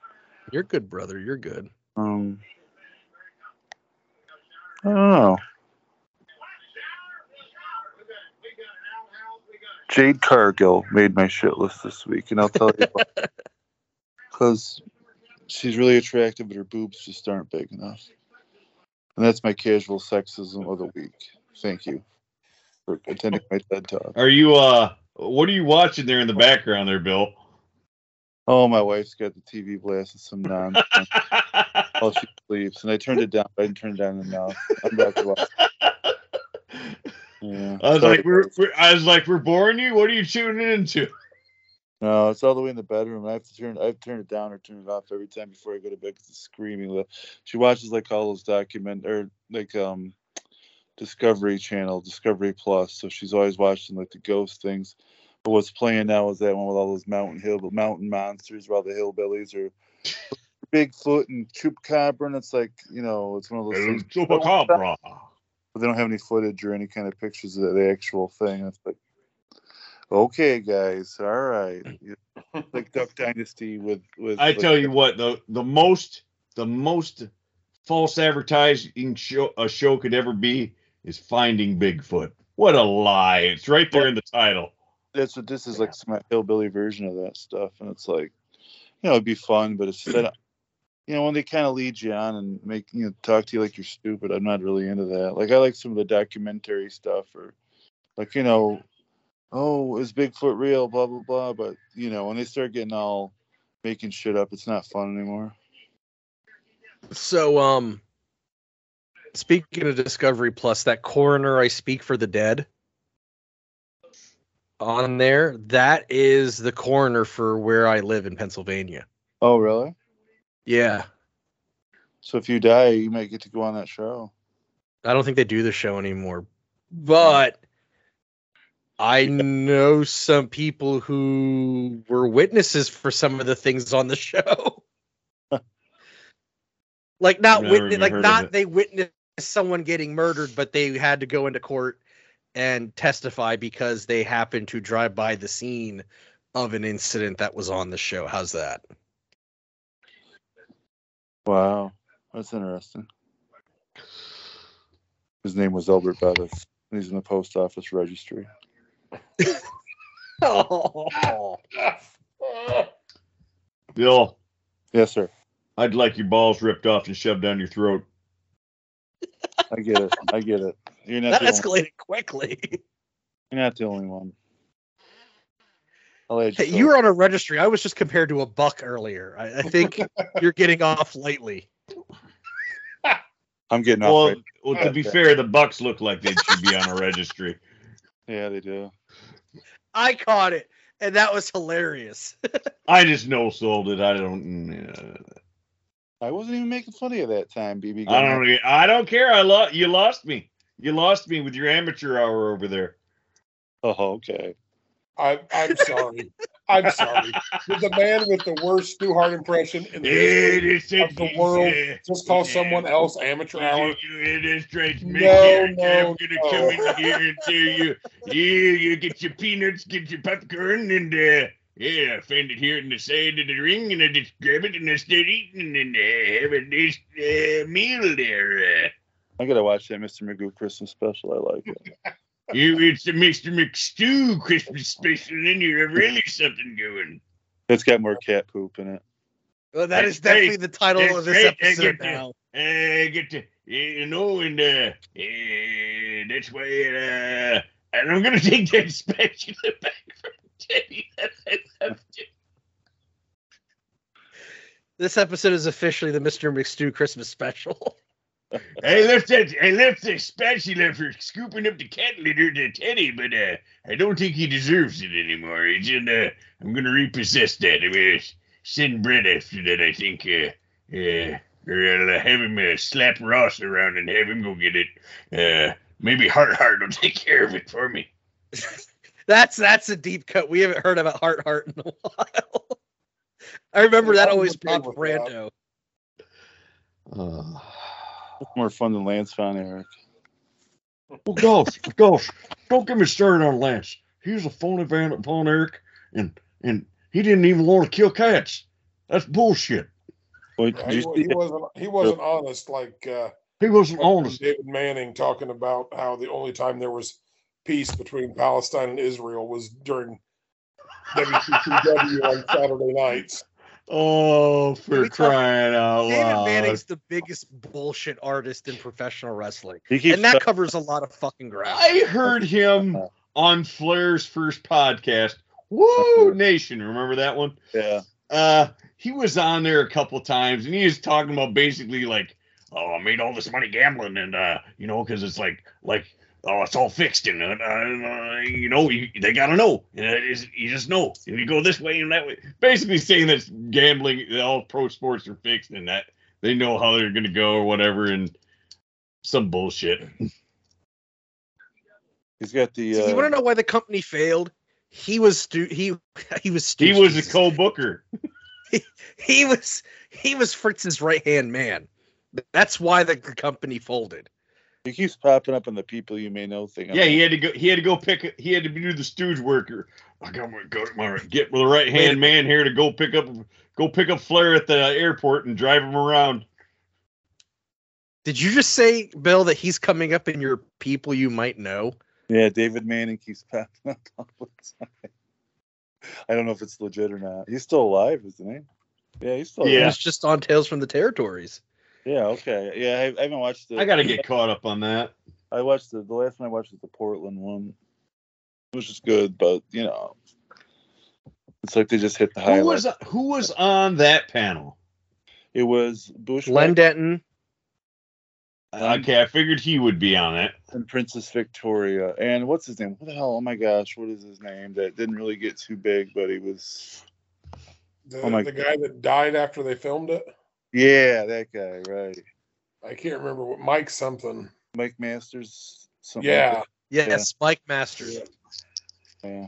You're good, brother. You're good. Um, I don't know. Jade Cargill made my shit list this week, and I'll tell you. Because she's really attractive, but her boobs just aren't big enough. And that's my casual sexism of the week. Thank you for attending my TED Talk. are you uh? What are you watching there in the background there, Bill? Oh, my wife's got the TV blasting some nonsense while she sleeps, and I turned it down. but I didn't turn it down enough. I'm about to watch. Yeah. I was Sorry, like, we're, we're, I was like, we're boring you. What are you tuning into? No, it's all the way in the bedroom. I have to turn. I have to turn it down or turn it off every time before I go to bed because it's screaming. She watches like all those document or like um, Discovery Channel, Discovery Plus. So she's always watching like the ghost things. But what's playing now is that one with all those mountain hill mountain monsters, while the hillbillies are Bigfoot and Chupacabra, and it's like you know, it's one of those things. Chupacabra. But they don't have any footage or any kind of pictures of the actual thing. It's like, okay, guys, all right, like Duck Dynasty with with. I like, tell you what, the the most the most false advertising show a show could ever be is Finding Bigfoot. What a lie! It's right there in the title. that's what this is like some hillbilly version of that stuff, and it's like, you know, it'd be fun, but it's I don't- you know when they kind of lead you on and make you know talk to you like you're stupid. I'm not really into that. Like I like some of the documentary stuff or like you know, oh is Bigfoot real? Blah blah blah. But you know when they start getting all making shit up, it's not fun anymore. So, um, speaking of Discovery Plus, that coroner I speak for the dead on there, that is the coroner for where I live in Pennsylvania. Oh really? Yeah. So if you die, you might get to go on that show. I don't think they do the show anymore, but I know some people who were witnesses for some of the things on the show. like not witness, like not they witnessed someone getting murdered, but they had to go into court and testify because they happened to drive by the scene of an incident that was on the show. How's that? Wow, that's interesting. His name was Albert Bettis. He's in the post office registry. Oh. Bill, Yes, sir. I'd like your balls ripped off and shoved down your throat. I get it. I get it. You're not That the only, escalated quickly. you're not the only one. Hey, you were on a registry. I was just compared to a buck earlier. I, I think you're getting off lightly. I'm getting off. Right- well, to be fair, the Bucks look like they should be on a registry. Yeah, they do. I caught it, and that was hilarious. I just no sold it. I don't. uh, I wasn't even making fun of you that time, BB. I don't. e- I don't care. I lost. You lost me. You lost me with your amateur hour over there. Oh, okay. I, I'm sorry. I'm sorry. With the man with the worst Stu Hart impression in the history of the world just call someone else amateur hour. It is strange. No, here. no, I'm gonna no. come in here and tell you. Yeah, you get your peanuts, get your popcorn, and uh, yeah, I found it here in the side of the ring, and I just grab it and I start eating and uh, have a nice uh, meal there. Uh, I gotta watch that Mr. Magoo Christmas special. I like it. you, it's the Mr. McStu Christmas special, and you're really something going. It's got more cat poop in it. Well, that That's is definitely great. the title That's of this great. I episode get now. I get to, you know, and uh, uh, that's why uh, and I'm gonna take that spatula back from Teddy. that I left it. This episode is officially the Mr. McStu Christmas special. I left that I left the spatula for scooping up the cat litter to Teddy, but uh, I don't think he deserves it anymore. He's in, uh, I'm gonna repossess that. I'm gonna send Bret after that. I think. Uh, uh, or I'll have him uh, slap Ross around and have him go get it. Uh, maybe Heart Heart will take care of it for me. That's that's a deep cut. We haven't heard about Heart Heart in a while. I remember Yeah, that I'm always okay popped with Brando. It's more fun than Lance Von Erich. Well, gosh, gosh, don't get me started on Lance. He was a phony Van Von Erich, and and he didn't even want to kill cats. That's bullshit. Well, Yeah, he, you wa- see he wasn't. He wasn't honest like uh, He wasn't honest. David Manning talking about how the only time there was peace between Palestine and Israel was during WCCW on Saturday nights. Oh, for crying out David loud! Manning's the biggest bullshit artist in professional wrestling. he keeps And that covers a lot of fucking ground. I heard him on Flair's first podcast. Woo Nation, remember that one? yeah. uh he was on there a couple times and he was talking about basically like oh i made all this money gambling and uh you know because it's like like oh it's all fixed and uh, uh, you know you, they gotta know and it is, you just know and you go this way and that way basically saying that gambling all pro sports are fixed and that they know how they're gonna go or whatever and some bullshit He's got the. See, Uh, you want to know why the company failed? He was stu- he he was he was a co-booker he was he was Fritz's right hand man. That's why the company folded. He keeps popping up on the people you may know thing. Yeah, he had to go. He had to go pick. He had to do the stooge worker. Like I got my go my get with the right hand man here to go pick up go pick up Flair at the airport and drive him around. Did you just say, Bill, that he's coming up in your people you might know? Yeah, David Manning keeps popping up all the time. I don't know if it's legit or not. He's still alive, isn't he? Yeah, he's still. It Yeah. was just on Tales from the Territories. Yeah. Okay. Yeah, I, I haven't watched the. I got to get caught up on that. I watched the the last one I watched was the Portland one, which is good, but you know, it's like they just hit the Who was who was on that panel? It was Bush Len Denton. Uh, okay, I figured he would be on it. and Princess Victoria, and what's his name? What the hell? Oh my gosh, what is his name? That didn't really get too big, but he was. The, Oh my- the guy that died after they filmed it. Yeah, that guy, right? I can't remember what Mike something. Mike Masters. Something Yeah. Like Yes, Mike Masters. that. Yeah.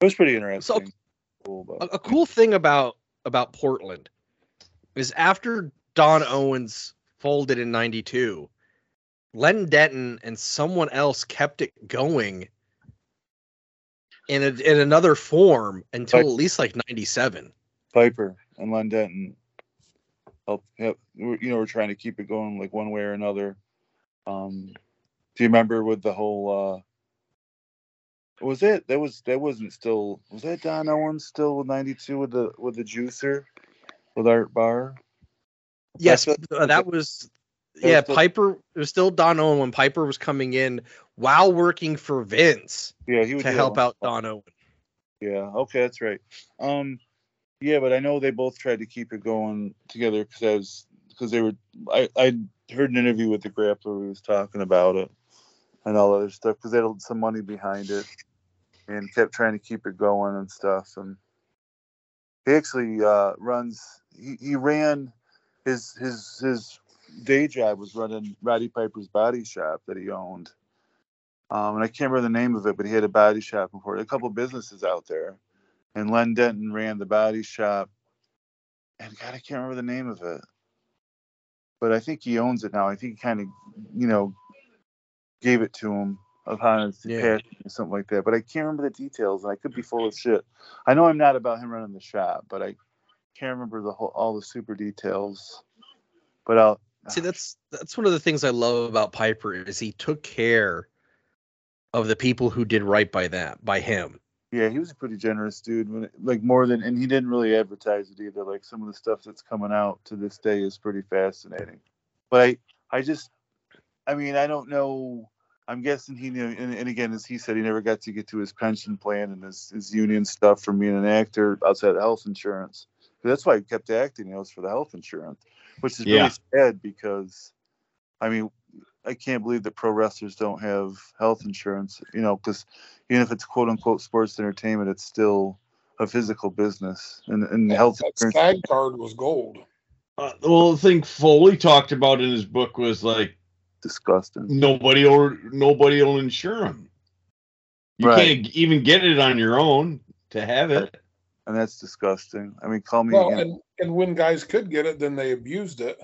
It was pretty interesting. cool, a, a cool thing about about Portland is after Don Owens folded in 92, Len Denton and someone else kept it going in a, in another form until Like- at least like 97. Piper and Len Denton helped. Help, you know, we're trying to keep it going like one way or another. Um, do you remember with the whole? uh Was it that was that wasn't still was that Don Owens still with ninety two with the with the juicer with Art Barr? Yes, uh, that was that yeah, was still- Piper it was still Don Owen when Piper was coming in while working for Vince Yeah, he would to help out Don Owen. Yeah, okay, that's right. Um, yeah, but I know they both tried to keep it going together because I was because they were. I I heard an interview with the grappler who was talking about it and all other stuff because they had some money behind it and kept trying to keep it going and stuff. And he actually uh, runs. He, he ran his his his day job was running Roddy Piper's body shop that he owned. Um, and I can't remember the name of it, but he had a body shop before. A couple businesses out there, and Len Denton ran the body shop. And God, I can't remember the name of it, but I think he owns it now. I think he kind of, you know, gave it to him upon his Yeah. passing or something like that. But I can't remember the details, and I could be full of shit. I know I'm not about him running the shop, but I can't remember the whole all the super details. But I'll See, that's that's one of the things I love about Piper is he took care of the people who did right by that by him. Yeah, he was a pretty generous dude. When it, like more than, and he didn't really advertise it either. Like some of the stuff that's coming out to this day is pretty fascinating. But I, I just, I mean, I don't know. I'm guessing he knew. And, and again, as he said, he never got to get to his pension plan and his, his union stuff from being an actor outside of health insurance. That's why he kept acting. You know, was for the health insurance, which is Yeah. really sad because, I mean, I can't believe that pro wrestlers don't have health insurance. You know, because even if it's quote unquote sports entertainment, it's still a physical business, and, and health That insurance. SAG card was gold. Uh, well, the thing Foley talked about in his book was like disgusting. nobody or nobody will insure him. You Right. can't even get it on your own to have it. and that's disgusting. I mean, call me. Well, again. and, and when guys could get it, then they abused it.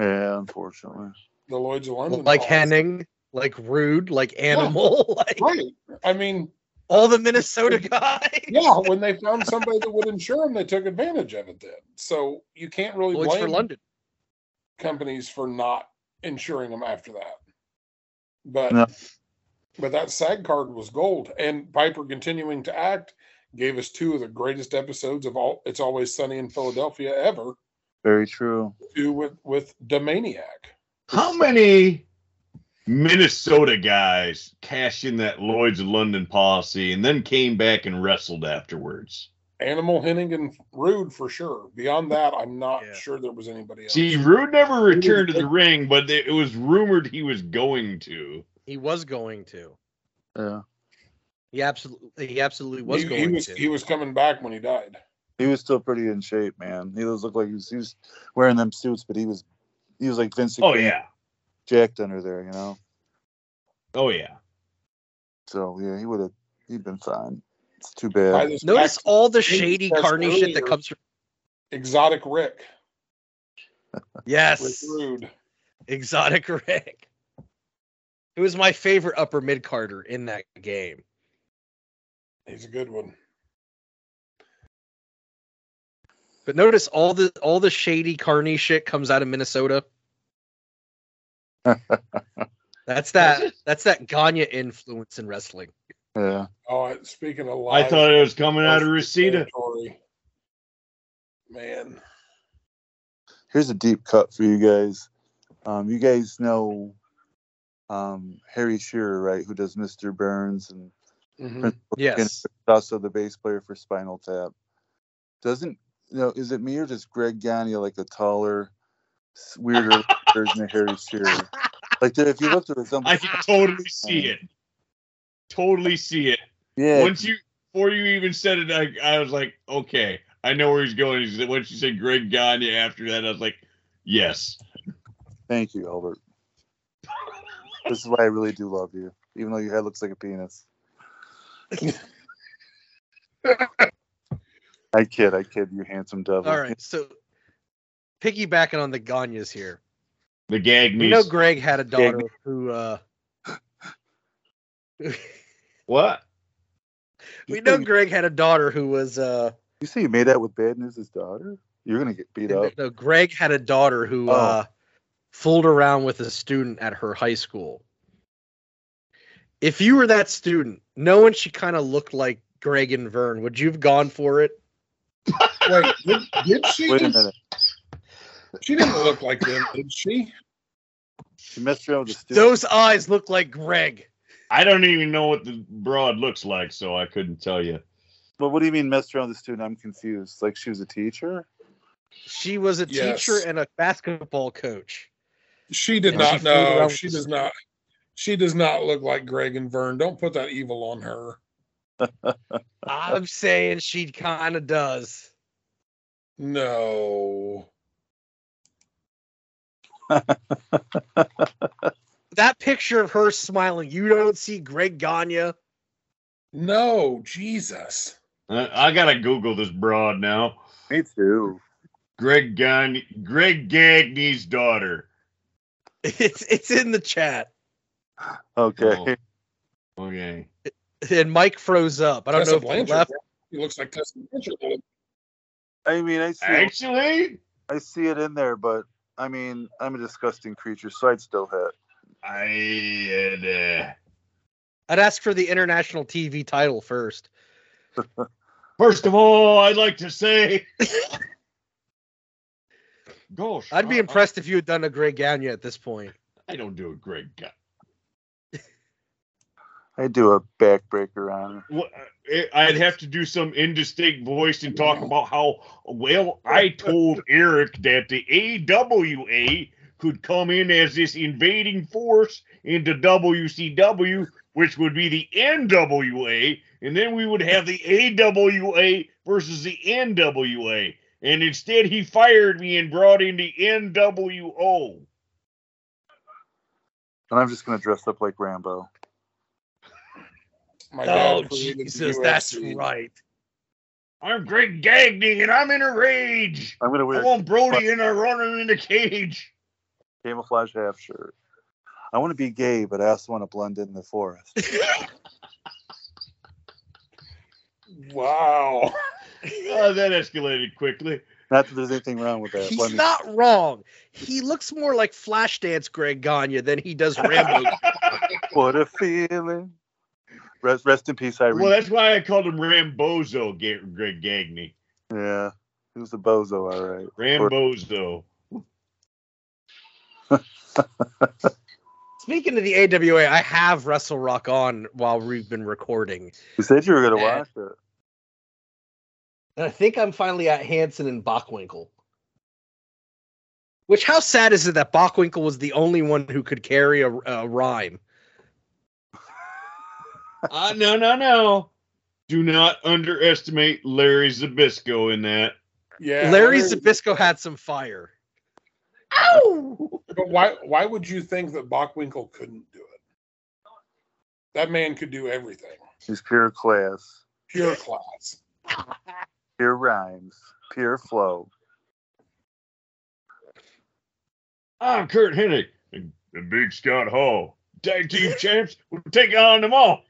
yeah, unfortunately. The Lloyd's of London. like policy. Hennig, like Rude, like Animal, like Right. I mean, all the Minnesota guys. yeah, when they found somebody that would insure them, they took advantage of it then. So you can't really Lloyd's for blame London. companies for not insuring them after that. But No. but that SAG card was gold. And Piper continuing to act gave us two of the greatest episodes of all It's Always Sunny in Philadelphia ever, Very true. two with with Da' Maniac. How many Minnesota guys cashed in that Lloyd's of London policy and then came back and wrestled afterwards? Animal Hennig and Rude for sure. Beyond that, I'm not Yeah. sure there was anybody else. See, Rude never returned to the ring, but it was rumored he was going to. He was going to. Yeah, He absolutely, he absolutely was he, going he was to. he was coming back when he died. he was still pretty in shape, man. He was looked like he was, he was wearing them suits, but he was he was like Vince. Oh yeah. jacked under there, you know. Oh yeah. So yeah, he would have he'd been fine. It's too By bad. this Notice all the shady, that's carny shit that comes from. exotic Rick Yes, Rude. exotic Rick. It was my favorite upper mid carder in that game. He's a good one. But notice all the all the shady carny shit comes out of Minnesota. That's that. That's that Gagne influence in wrestling. Yeah, Oh, speaking of I thought it was coming out of Western Reseda. Man. Here's a deep cut for you guys. Um, you guys know um, Harry Shearer, right? Who does Mr. Burns and Mhm. Principal Yes. Also the bass player for Spinal Tap. Doesn't you know? Is it me or does Greg Gagne like a taller, weirder version of Harry Shearer? Like there- if you look at the I can totally see it. Totally see it. yeah, Once you, before you even said it, I, I was like, okay, I know where he's going. He said- Once you said Greg Gagne after that, I was like, yes. thank you, Albert. this is why I really do love you, even though your head looks like a penis. I kid, I kid, you handsome devil. All right, so piggybacking on the Gagnes here. The gag We know. Greg had a daughter who uh What? we know Greg had a daughter who was uh You say you made out with Bad News' daughter? You're gonna get beat up. no, Greg had a daughter who Oh. uh fooled around with a student at her high school. If you were that student, knowing she kind of looked like Greg and Verne, would you have gone for it? Wait, did, did she? Wait a minute. She didn't look like them, did she? She messed around with the student. Those eyes look like Greg. I don't even know what the broad looks like, so I couldn't tell you. But what do you mean messed around with the student? I'm confused. Like she was a teacher? She was a Yes. teacher and a basketball coach. She did And not fooled around know. She the does not. She does not look like Greg and Verne. Don't put that evil on her. I'm saying she kind of does. No. That picture of her smiling, you don't see Greg Gagne. No, Jesus. I, I gotta Google this broad now. Me too. Greg Gagne, Greg Gagne's daughter. It's it's in the chat. Okay. Oh. Okay. And Mike froze up. I don't Tessa know if he left. He looks like Tessa Blanchard. I mean, I see, Actually, I see it in there, but I mean, I'm a disgusting creature, so I'd still hit. I. Uh, I'd ask for the international TV title first. first of all, I'd like to say. Gosh, I'd be I- impressed if you had done a Greg Gagne at this point. I, I don't do a Greg Gagne. I'd do a backbreaker on her. Well, uh, I'd have to do some indistinct voice and talk about how well I told Eric that the AWA could come in as this invading force into WCW, which would be the NWA, and then we would have the AWA versus the NWA. And instead, he fired me and brought in the NWO. And I'm just gonna dress up like Rambo. My Oh created Jesus, that's right. I'm Greg Gagne, and I'm in a rage. I'm gonna wear. I wear want Brody in there running in the cage. camouflage half shirt. I want to be gay, but I also want to blend in the forest. Wow. Oh, that escalated quickly. Not that there's anything wrong with that. He's blending- not wrong. He looks more like Flashdance Greg Gagne than he does Rambo. What a feeling. Rest, rest in peace, Irene. Well, that's why I called him Rambozo, Ga- Greg Gagne. yeah, he was a bozo, all right. Rambozo. Speaking of the AWA, I have Wrestle Rock on while we've been recording. You said you were gonna watch it. And I think I'm finally at Hansen and Bockwinkel. Which, how sad is it that Bockwinkel was the only one who could carry a, a rhyme? Uh, no, no, no. Do not underestimate Larry Zbyszko in that. Yeah. Larry Zbyszko had some fire. Ow! But why why would you think that Bockwinkel couldn't do it? That man could do everything. He's pure class, Pure class. pure rhymes, pure flow. I'm Curt Hennig, and the Big Scott Hall. Tag team champs will take on them all.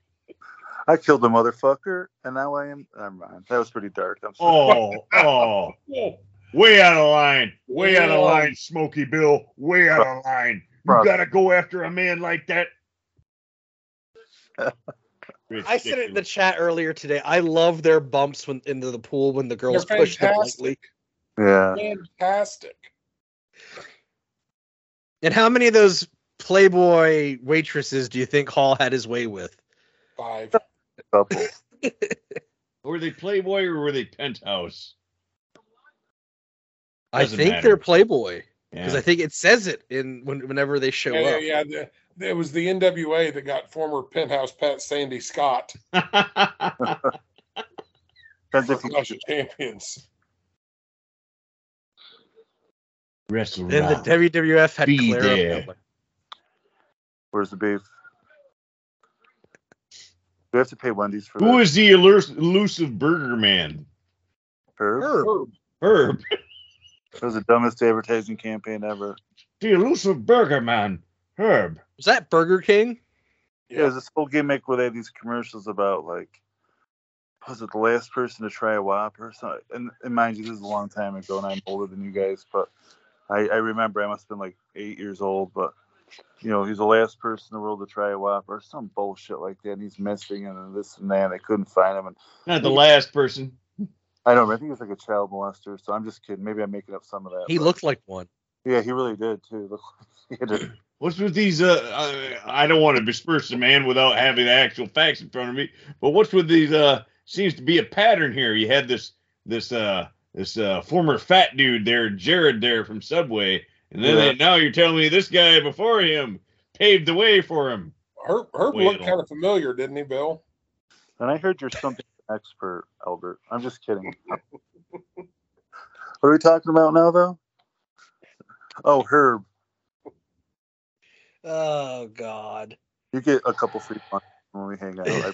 I killed the motherfucker, and now I am. Never mind. That was pretty dark. I'm sorry. Oh, oh. Way out of line. Way out of line, Smokey Bill. Way out of line. You gotta go after a man like that. I said it in the chat earlier today. I love their bumps when into the pool when the girls They're push them lightly. Yeah. Fantastic. And how many of those Playboy waitresses do you think Hall had his way with? Five. Couple. Were they Playboy or were they Penthouse? I Doesn't think matter. they're Playboy because Yeah. I think it says it in when, whenever they show Yeah, up. yeah, yeah. the- It was the NWA that got former penthouse Pat Sandy Scott Depends if you- Clash of Champions. Wrestle Then the. WWF had Be Clara there. Where's the beef? We have to pay Wendy's for Who that. is the elus- elusive burger man? Herb? Herb. Herb. That was the dumbest advertising campaign ever. The elusive burger man. Herb. Was that Burger King? Yeah, there's this whole gimmick where they have these commercials about like, was it the last person to try a Whopper or something? And, and mind you, this is a long time ago, and I'm older than you guys, but I, I remember I must have been like eight years old, but you know, he's the last person in the world to try a Whopper, some bullshit like that. And he's missing, and this and that. And they couldn't find him, and Not the last person. I don't. know, I think he's like a child molester. So I'm just kidding. Maybe I'm making up some of that. He but- looked like one. Yeah, he really did too. He had What's with these? Uh, I, I don't want to disperse the man without having the actual facts in front of me. But what's with these? Uh, seems to be a pattern here. You had this this uh this uh former fat dude there, Jared there from Subway, and then Yeah. now you're telling me this guy before him paved the way for him. Herb, Herb Wait, looked kind of familiar, didn't he, Bill? And I heard you're something expert, Albert. I'm just kidding. what are we talking about now, though? Oh, Herb. Oh God. You get a couple free points when we hang out. I,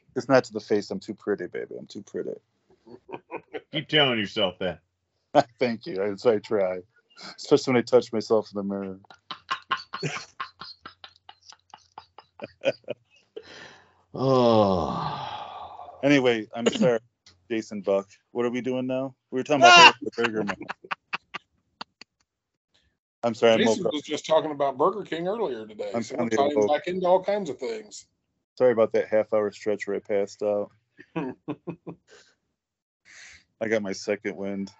it's not to the face. I'm too pretty, baby. I'm too pretty. Keep telling yourself that. Thank you. That's what I try. Especially when I touch myself in the mirror. Oh. Anyway, I'm sorry, Jason Buck. What are we doing now? We were talking about the Burger Man. I'm sorry, I'm Jason was just talking about Burger King earlier today. I'm so telling we're tying Bo. back into all kinds of things. Sorry about that half hour stretch where I passed out. I got my second wind.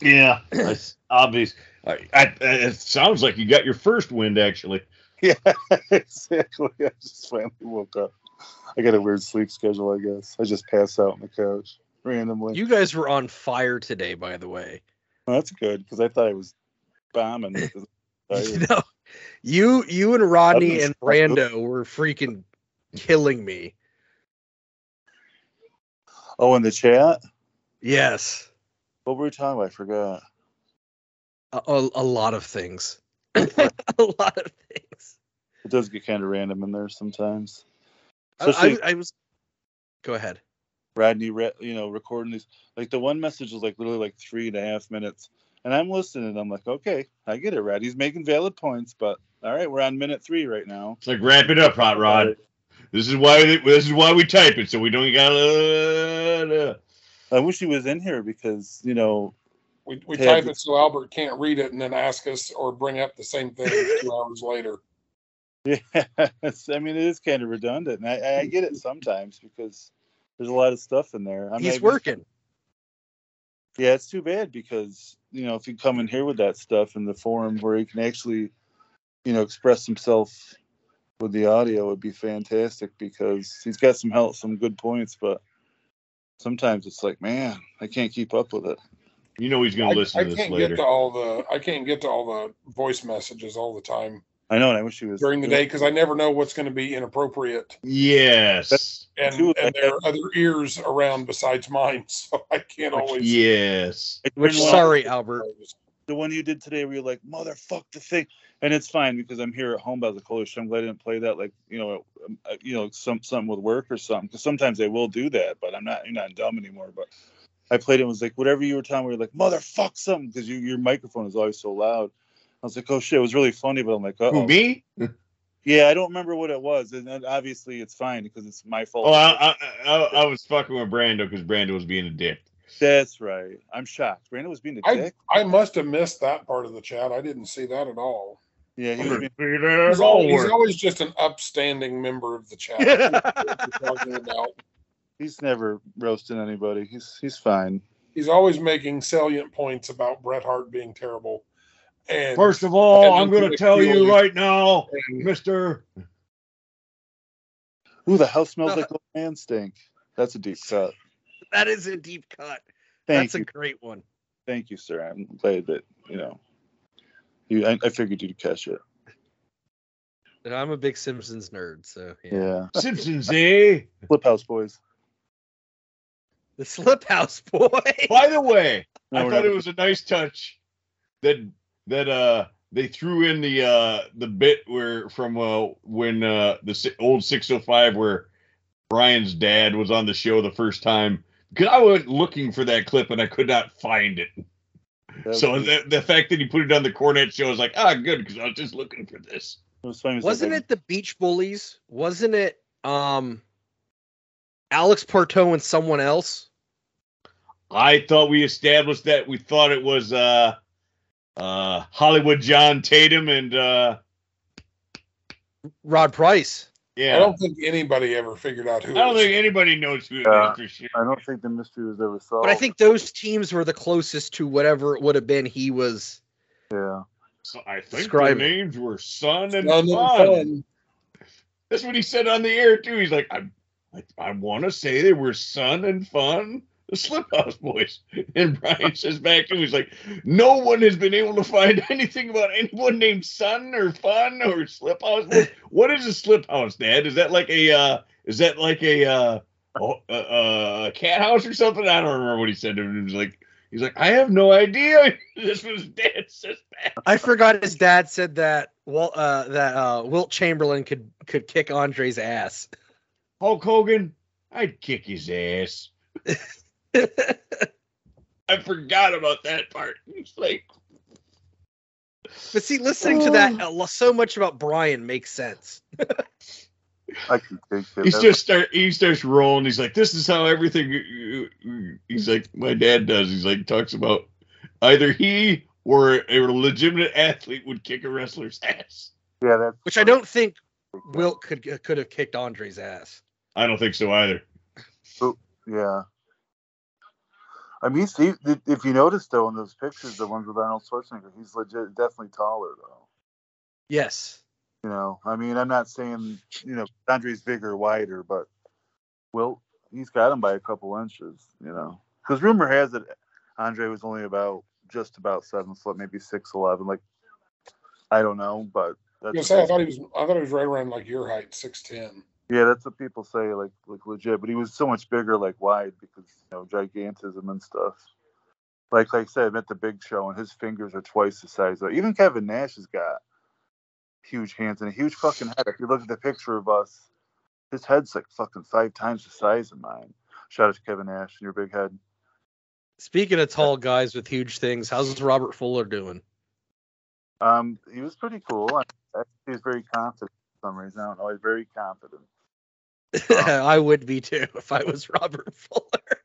Yeah, that's obvious. I, I, it sounds like you got your first wind actually. Yeah, exactly. I just finally woke up. I got a weird sleep schedule, I guess. I just pass out on the couch randomly. You guys were on fire today, by the way. Well, that's good because I thought I was bombing. because You know, you you and Rodney and wrong with- Brando were freaking killing me. oh, in the chat? Yes, What were we talking about? I forgot. a, a, a lot of things. a lot of things. It does get kind of random in there sometimes. I, Especially I, I was. Go ahead. Rodney, re- you know, recording these. Like the one message was like literally like three and a half minutes, and I'm listening. and I'm like, okay, I get it, Rodney's making valid points, but all right, we're on minute three right now. It's like wrap it up, hot rod. This is why this is why we type it so we don't gotta. Uh, I wish he was in here because you know, We, we Yeah, type it so Albert can't read it and then ask us or bring up the same thing two hours later. yeah, I mean, it is kind of redundant, and I, I get it sometimes because there's a lot of stuff in there. I'm not He's even- working. Yeah, it's too bad because you know if you come in here with that stuff in the forum where he can actually, you know, express himself with the audio would be fantastic because he's got some help, some good points, but sometimes it's like, man, I can't keep up with it. You know he's gonna I, listen I to this can't later. get to all the I can't get to all the voice messages all the time I know, and I wish he was during the day because I never know what's going to be inappropriate, Yes. and and there are other ears around besides mine, so I can't always. Yes. Which sorry, Albert. The one you did today where you're like, motherfuck the thing. And it's fine because I'm here at home by the cold. I'm glad I didn't play that like, you know, uh, you know, some something with work or something. Because sometimes they will do that, but I'm not you're not dumb anymore. But I played it and was like, whatever you were telling me, you're like, motherfuck something, because you your microphone is always so loud. I was like, oh shit, it was really funny, but I'm like, Who oh me? yeah, I don't remember what it was, and obviously it's fine because it's my fault. Oh, I, I, I, I was fucking with Brando because Brando was being a dick. That's right. I'm shocked. Brandon was being a I dick. I must have missed that part of the chat. I didn't see that at all. Yeah, he was being, He's always, he's always just an upstanding member of the chat. Talking about. he's never roasting anybody. He's he's fine. he's always making salient points about Bret Hart being terrible. And First of all, I'm going to tell you right now, and Mister. Who the hell smells like old man stink? That's a deep cut. That is a deep cut. Thank That's you, a great one. thank you, sir. I'm glad that you know. You, I, I figured you'd catch it. I'm a big Simpsons nerd, so yeah. Yeah, Simpsons, eh? Flip House Boys. The Slip House boy. By the way, No, I thought not- it was a nice touch that that uh they threw in the uh the bit where from uh when uh the old 605 where Brian's dad was on the show the first time because I was looking for that clip and I could not find it. That So was, the, the fact that he put it on the Cornette show is like ah good because I was just looking for this. it was funny. Wasn't it the Beach Bullies? Wasn't it um Alex Parto and someone else? I thought we established that we thought it was uh uh Hollywood John Tatum and uh Rod Price. Yeah I don't think anybody ever figured out who. I don't it was. think anybody knows who it Yeah. is for sure. I don't think the mystery was ever solved. But I think those teams were the closest to whatever it would have been he was. Yeah. So I think Describe their names were Sun and None of Fun. fun. That's what he said on the air too. He's like, I, I, I want to say they were Sun and Fun, the Slip House Boys. And Brian says back to him, he's like, no one has been able to find anything about anyone named Sun or Fun or Slip House. Boys. what is a Slip House, Dad? Is that like a, uh, is that like a, uh, uh, a cat house or something? I don't remember what he said. to him. He was like, he's like, I have no idea. this was Dad says back. I forgot his dad said that well uh that uh Wilt Chamberlain could could kick Andre's ass. Hulk Hogan, I'd kick his ass. I forgot about that part. He's like, But see, listening to that, so much about Brian makes sense. I can take it. he's just start. He starts rolling. He's like, this is how everything. He's like, my dad does. He's like, talks about either he or a legitimate athlete would kick a wrestler's ass. yeah, that's Which I don't think Wilt could could have kicked Andre's ass. I don't think so either. Oh, yeah. I mean, see, if you notice though in those pictures, the ones with Arnold Schwarzenegger, he's legit, definitely taller though. Yes. You know, I mean, I'm not saying you know Andre's bigger, wider, but well, he's got him by a couple inches. You know, because rumor has it Andre was only about just about seven foot, maybe six eleven. Like, I don't know, but that's gonna say, I thought he was. I thought he was right around like your height, six ten. Yeah, that's what people say, like like legit. But he was so much bigger, like wide, because you know gigantism and stuff. Like like I said, I met the Big Show, and his fingers are twice the size. Of, even Kevin Nash has got huge hands and a huge fucking head. If you look at the picture of us, his head's like fucking five times the size of mine. Shout out to Kevin Nash and your big head. Speaking of tall guys with huge things, how's Robert Fuller doing? Um, he was pretty cool. I, I, he was very confident for some reason. I don't know. He's very confident. I would be too if I was Robert Fuller.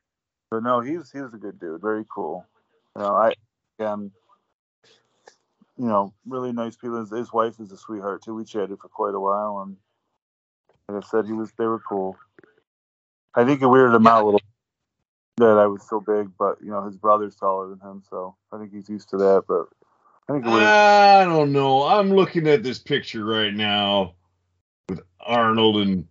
But no, he was he was a good dude. Very cool. You know, I um, you know, really nice people. His, his wife is a sweetheart too. We chatted for quite a while, and like I said, he was they were cool. I think it weirded him out a little that I was so big, but you know, his brother's taller than him, so I think he's used to that. But I think it weirded, I don't know. I'm looking at this picture right now with Arnold and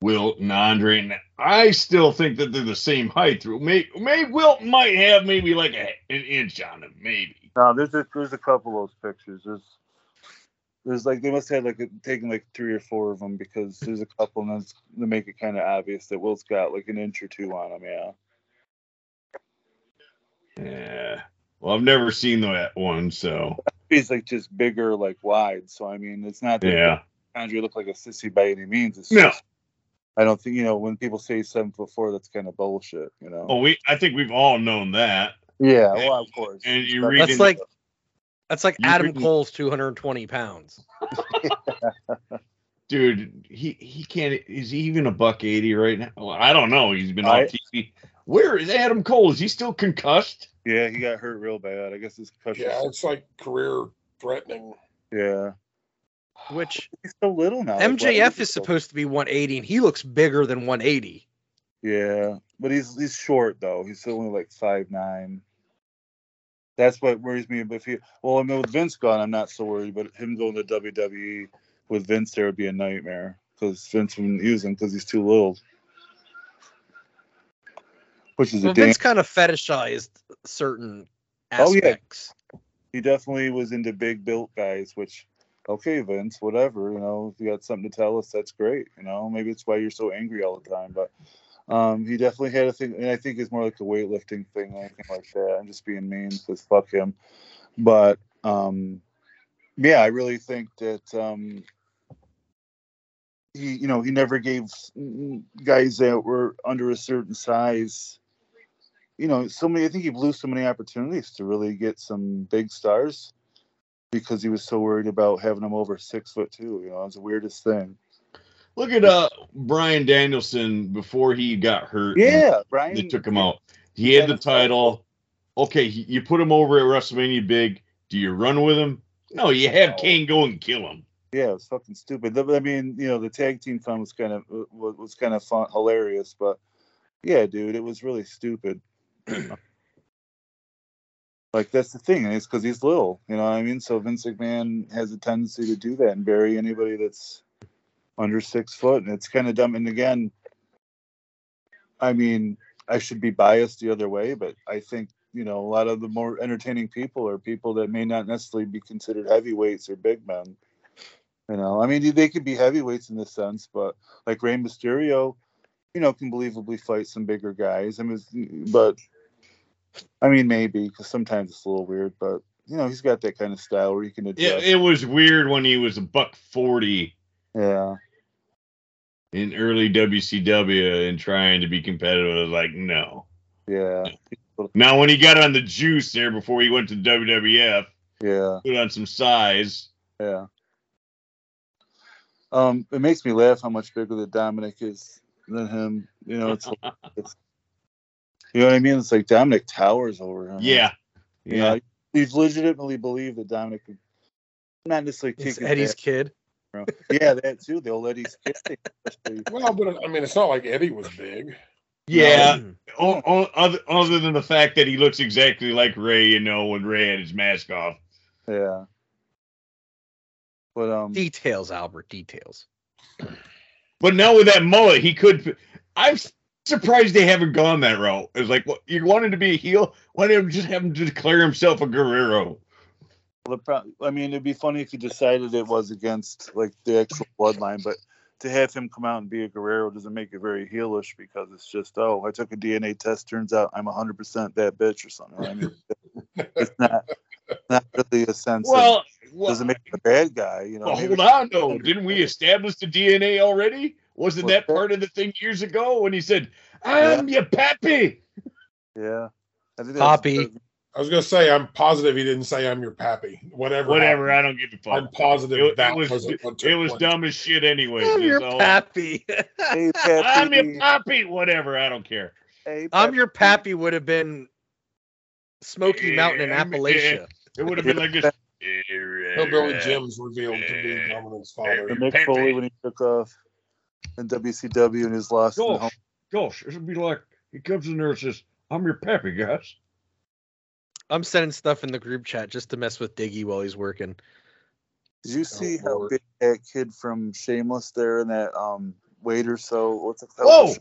Wilt and Andre, and I still think that they're the same height. Maybe, may Wilt might have maybe like a, an inch on him, maybe. no, there's a, there's a couple of those pictures. There's there's like they must have like taken like three or four of them because there's a couple and that's to make it kind of obvious that Wilt's got like an inch or two on him. Yeah. Yeah. Well, I've never seen that one, so He's like just bigger, like wide. So I mean, it's not that yeah. Andre look like a sissy by any means. It's No. just I don't think you know when people say seven foot four, that's kind of bullshit. You know. Oh, we. I think we've all known that. yeah. Well, of course. And you read That's in- like that's like Adam read- Cole's 220 pounds. dude. He he can't. Is he even a buck eighty right now? Well, I don't know. He's been I- off TV. Where is Adam Cole? Is he still concussed? Yeah, he got hurt real bad. I guess his concussion. Yeah, it's like career threatening. Yeah. Which He's so little now. MJF he is supposed to be 180 and he looks bigger than 180. Yeah, but he's he's short though. He's only like five nine. That's what worries me. But if he, well, I mean, with Vince gone, I'm not so worried. But him going to WWE with Vince there would be a nightmare because Vince wouldn't use him because he's too little. Which is Well, a damn. Vince kind of fetishized certain aspects. Oh, yeah. He definitely was into big built guys. Which, okay, Vince, whatever. You know, if you got something to tell us, that's great. You know, maybe it's why you're so angry all the time. But um, he definitely had a thing, and I think it's more like a weightlifting thing, anything like that. I'm just being mean because fuck him. But um, yeah, I really think that um, he, you know, he never gave guys that were under a certain size. You know, so many. I think he blew so many opportunities to really get some big stars because he was so worried about having them over six foot two. You know, it's the weirdest thing. Look at uh Bryan Danielson before he got hurt. Yeah, Bryan. they took him out. He had the title. Okay, he- you put him over at WrestleMania big. Do you run with him? No, you have Kane go and kill him. Yeah, it was fucking stupid. I mean, you know, the tag team fun was kind of was, was kind of fun, hilarious, but yeah, dude, it was really stupid. like that's the thing, and it's because he's little, you know what I mean. So Vince McMahon has a tendency to do that and bury anybody that's under six foot, and it's kind of dumb. And again, I mean, I should be biased the other way, but I think you know a lot of the more entertaining people are people that may not necessarily be considered heavyweights or big men. You know, I mean, they could be heavyweights in this sense, but like Rey Mysterio, you know, can believably fight some bigger guys. I mean, but I mean, maybe because sometimes it's a little weird, but you know, he's got that kind of style where he can Yeah, adjust. it was weird when he was a buck forty Yeah, in early WCW and trying to be competitive. I was like, no. yeah, Now when he got on the juice there before he went to WWF, yeah, put on some size. yeah. Um, it makes me laugh how much bigger the Dominic is than him. You know, it's, it's you know what I mean. It's like Dominic towers over him. Yeah, You yeah. know, he's legitimately believe that Dominic could not necessarily kick It's his Eddie's ass, kid. Yeah, that too. They'll let Eddie's kid. Well, but I mean, it's not like Eddie was big. Yeah, Mm. o- o- other, other than the fact that he looks exactly like Rey, you know, when Rey had his mask off. Yeah. But um, Details, Albert. Details. But now with that mullet, he could. I'm surprised they haven't gone that route. It's like, well, you wanted to be a heel. Why didn't you just have him to declare himself a Guerrero? the pro- I mean, it'd be funny if he decided it was against like the actual bloodline, but to have him come out and be a Guerrero doesn't make it very heelish because it's just, oh, I took a DNA test, turns out I'm 100% that bitch or something. I mean, it's not not really a sense. Well, of, well, doesn't make him a bad guy, you know. well, hold on, though. Didn't we establish the DNA already? Wasn't that that? part of the thing years ago when he said, "I'm your pappy"? Yeah. I think that's- Poppy. I was gonna say, I'm positive he didn't say I'm your pappy. Whatever. Whatever. I don't give a fuck. I'm positive It, that it was wasn't what took it was place. dumb as shit anyway. I'm your That's all. pappy. Hey, I'm your Pappy. pappy. Whatever. I don't care. Hey, I'm your Pappy. pappy would have been Smoky Mountain in I mean, Appalachia. It would have been like this. Hillbilly Jim's revealed to be Dominic's father. And Mick Pappy. Foley when he took off in WCW and his lost in home. Gosh, gosh, it would be like he comes in there and says, "I'm your pappy, guys." I'm sending stuff in the group chat just to mess with Diggy while he's working. Did you see how big that kid from Shameless there and that um waiter? So what's it? Whoa!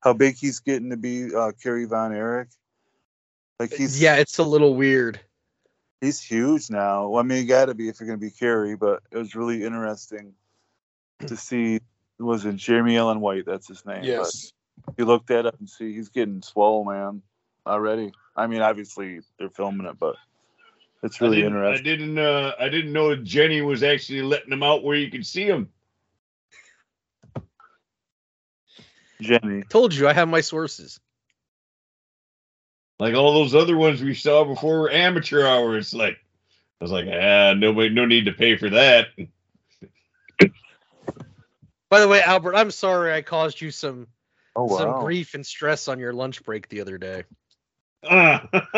How big he's getting to be uh, Kerry Von Erich? Like he's Yeah, it's a little weird. he's huge now. Well, I mean, you got to be if you're going to be Kerry, but it was really interesting to see. Was it Jeremy Allen White? That's his name. but Yes. you look that up and see he's getting swole, man, already. I mean, obviously they're filming it, but it's really didn't, I didn't. Uh, I didn't know Jenny was actually letting him out where you could see him. Jenny, Told you I have my sources. Like all those other ones we saw before were amateur hours. Like I was like, ah, nobody, no need to pay for that. By the way, Albert, I'm sorry I caused you some oh some grief and stress on your lunch break the other day. Ah.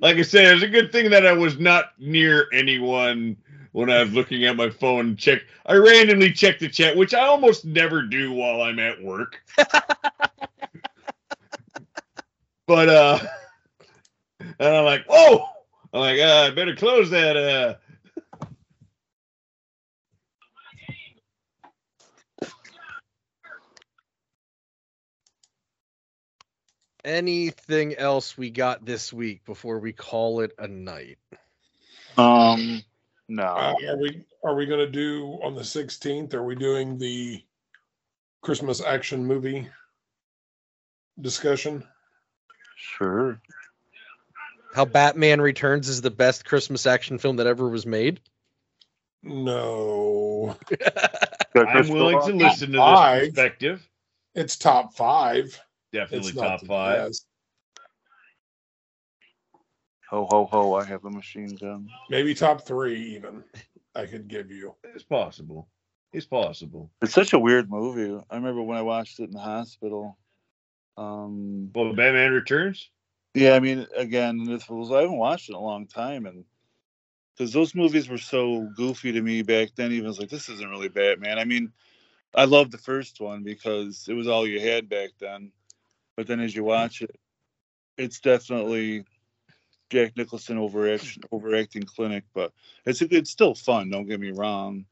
like I said, it's a good thing that I was not near anyone when I was looking at my phone and check. I randomly checked the chat, which I almost never do while I'm at work. but uh, and I'm like, whoa! I'm like, uh, I better close that. Uh, Anything else we got this week before we call it a night? Um, no. Uh, are we are we going to do on the 16th? Are we doing the Christmas action movie discussion? Sure. How Batman Returns is the best Christmas action film that ever was made? No, I'm willing to listen to this Five. perspective. it's top five. Definitely It's top five. best. Ho ho ho! I have a machine gun. Maybe top three even. I could give you. It's possible. It's possible. It's such a weird movie. I remember when I watched it in the hospital. Um, Well, Batman Returns. yeah, I mean, again, this was I haven't watched it in a long time, and because those movies were so goofy to me back then, even I was like, this isn't really Batman. I mean, I loved the first one because it was all you had back then, but then as you hmm. watch it, it's definitely Jack Nicholson overaction, overacting clinic, but it's it's still fun. Don't get me wrong,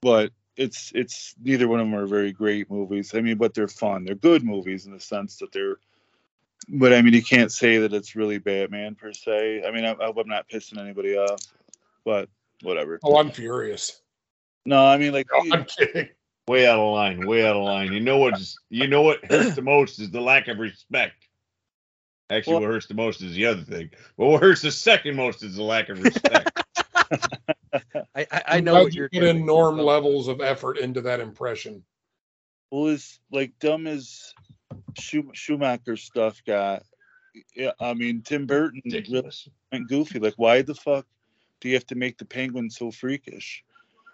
but it's it's neither one of them are very great movies. I mean, but they're fun. They're good movies in the sense that they're. But I mean, you can't say that it's really Batman per se. I mean, I, hope I'm not pissing anybody off, but whatever. Oh, I'm furious. No, I mean, like No, I'm kidding. Way out of line. Way out of line. You know what's you know what hurts the most is the lack of respect. Actually, Well- what hurts the most is the other thing. But what hurts the second most is the lack of respect. I I, I know what you you're put in norm levels of effort into that impression. well, as like dumb as Schum- Schumacher stuff got. Yeah, I mean, Tim Burton really Ridiculous. went goofy. Like, why the fuck do you have to make the penguin so freakish?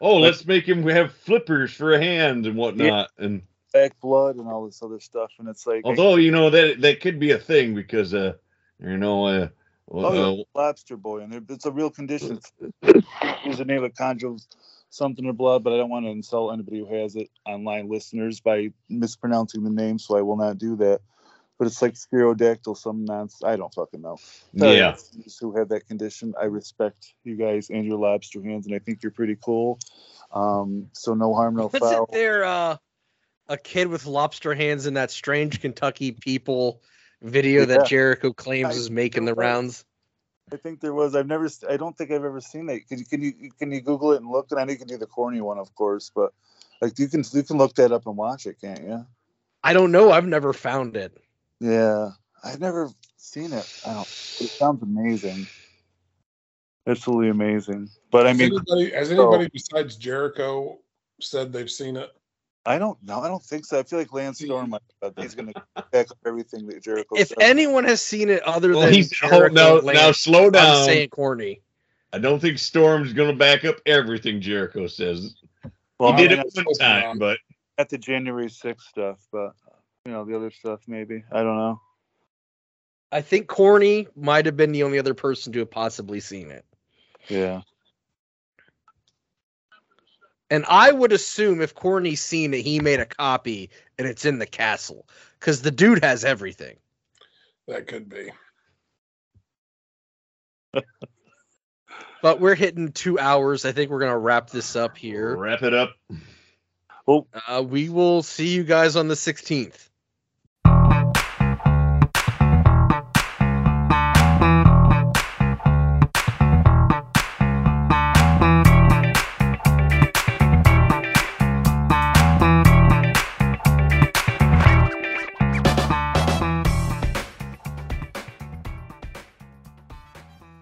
Oh, let's make him have flippers for a hand and whatnot. And Back blood and all this other stuff, and it's like, although you know that that could be a thing because uh you know uh, oh, uh yeah, lobster boy, and it's a real condition. There's a name that conjures something or blood, but I don't want to insult anybody who has it, online listeners, by mispronouncing the name, so I will not do that. But it's like Spirodactyl, some nonsense. I don't fucking know. Sorry, yeah. listeners Who have that condition? I respect you guys and your lobster hands, and I think you're pretty cool. Um, so no harm, no Wasn't foul. there uh, a kid with lobster hands in that strange Kentucky people video Yeah. that Jericho claims I is making the was. rounds? I think there was. I've never. I don't think I've ever seen that. Can you can you can you Google it and look? And I know you can do the corny one, of course, but like you can you can look that up and watch it, can't you? I don't know. I've never found it. Yeah, I've never seen it. I don't. It sounds amazing. Absolutely amazing. But I Has mean, anybody, has so- anybody besides Jericho said they've seen it? I don't know. I don't think so. I feel like Lance Storm. might- but He's going to back up everything that Jericho. If said. anyone has seen it other Well, than he's oh, Jericho now, and now Lance, slow I'm down. saying corny. I don't think Storm's going to back up everything Jericho says. well, he did mean, it one time, but at the January 6th stuff, but you know the other stuff maybe. I don't know. I think corny might have been the only other person to have possibly seen it. Yeah. And I would assume if Corny's seen it, he made a copy and it's in the castle because the dude has everything. That could be. But we're hitting two hours. I think we're gonna wrap this up here. wrap it up. Well, Uh, we will see you guys on the 16th.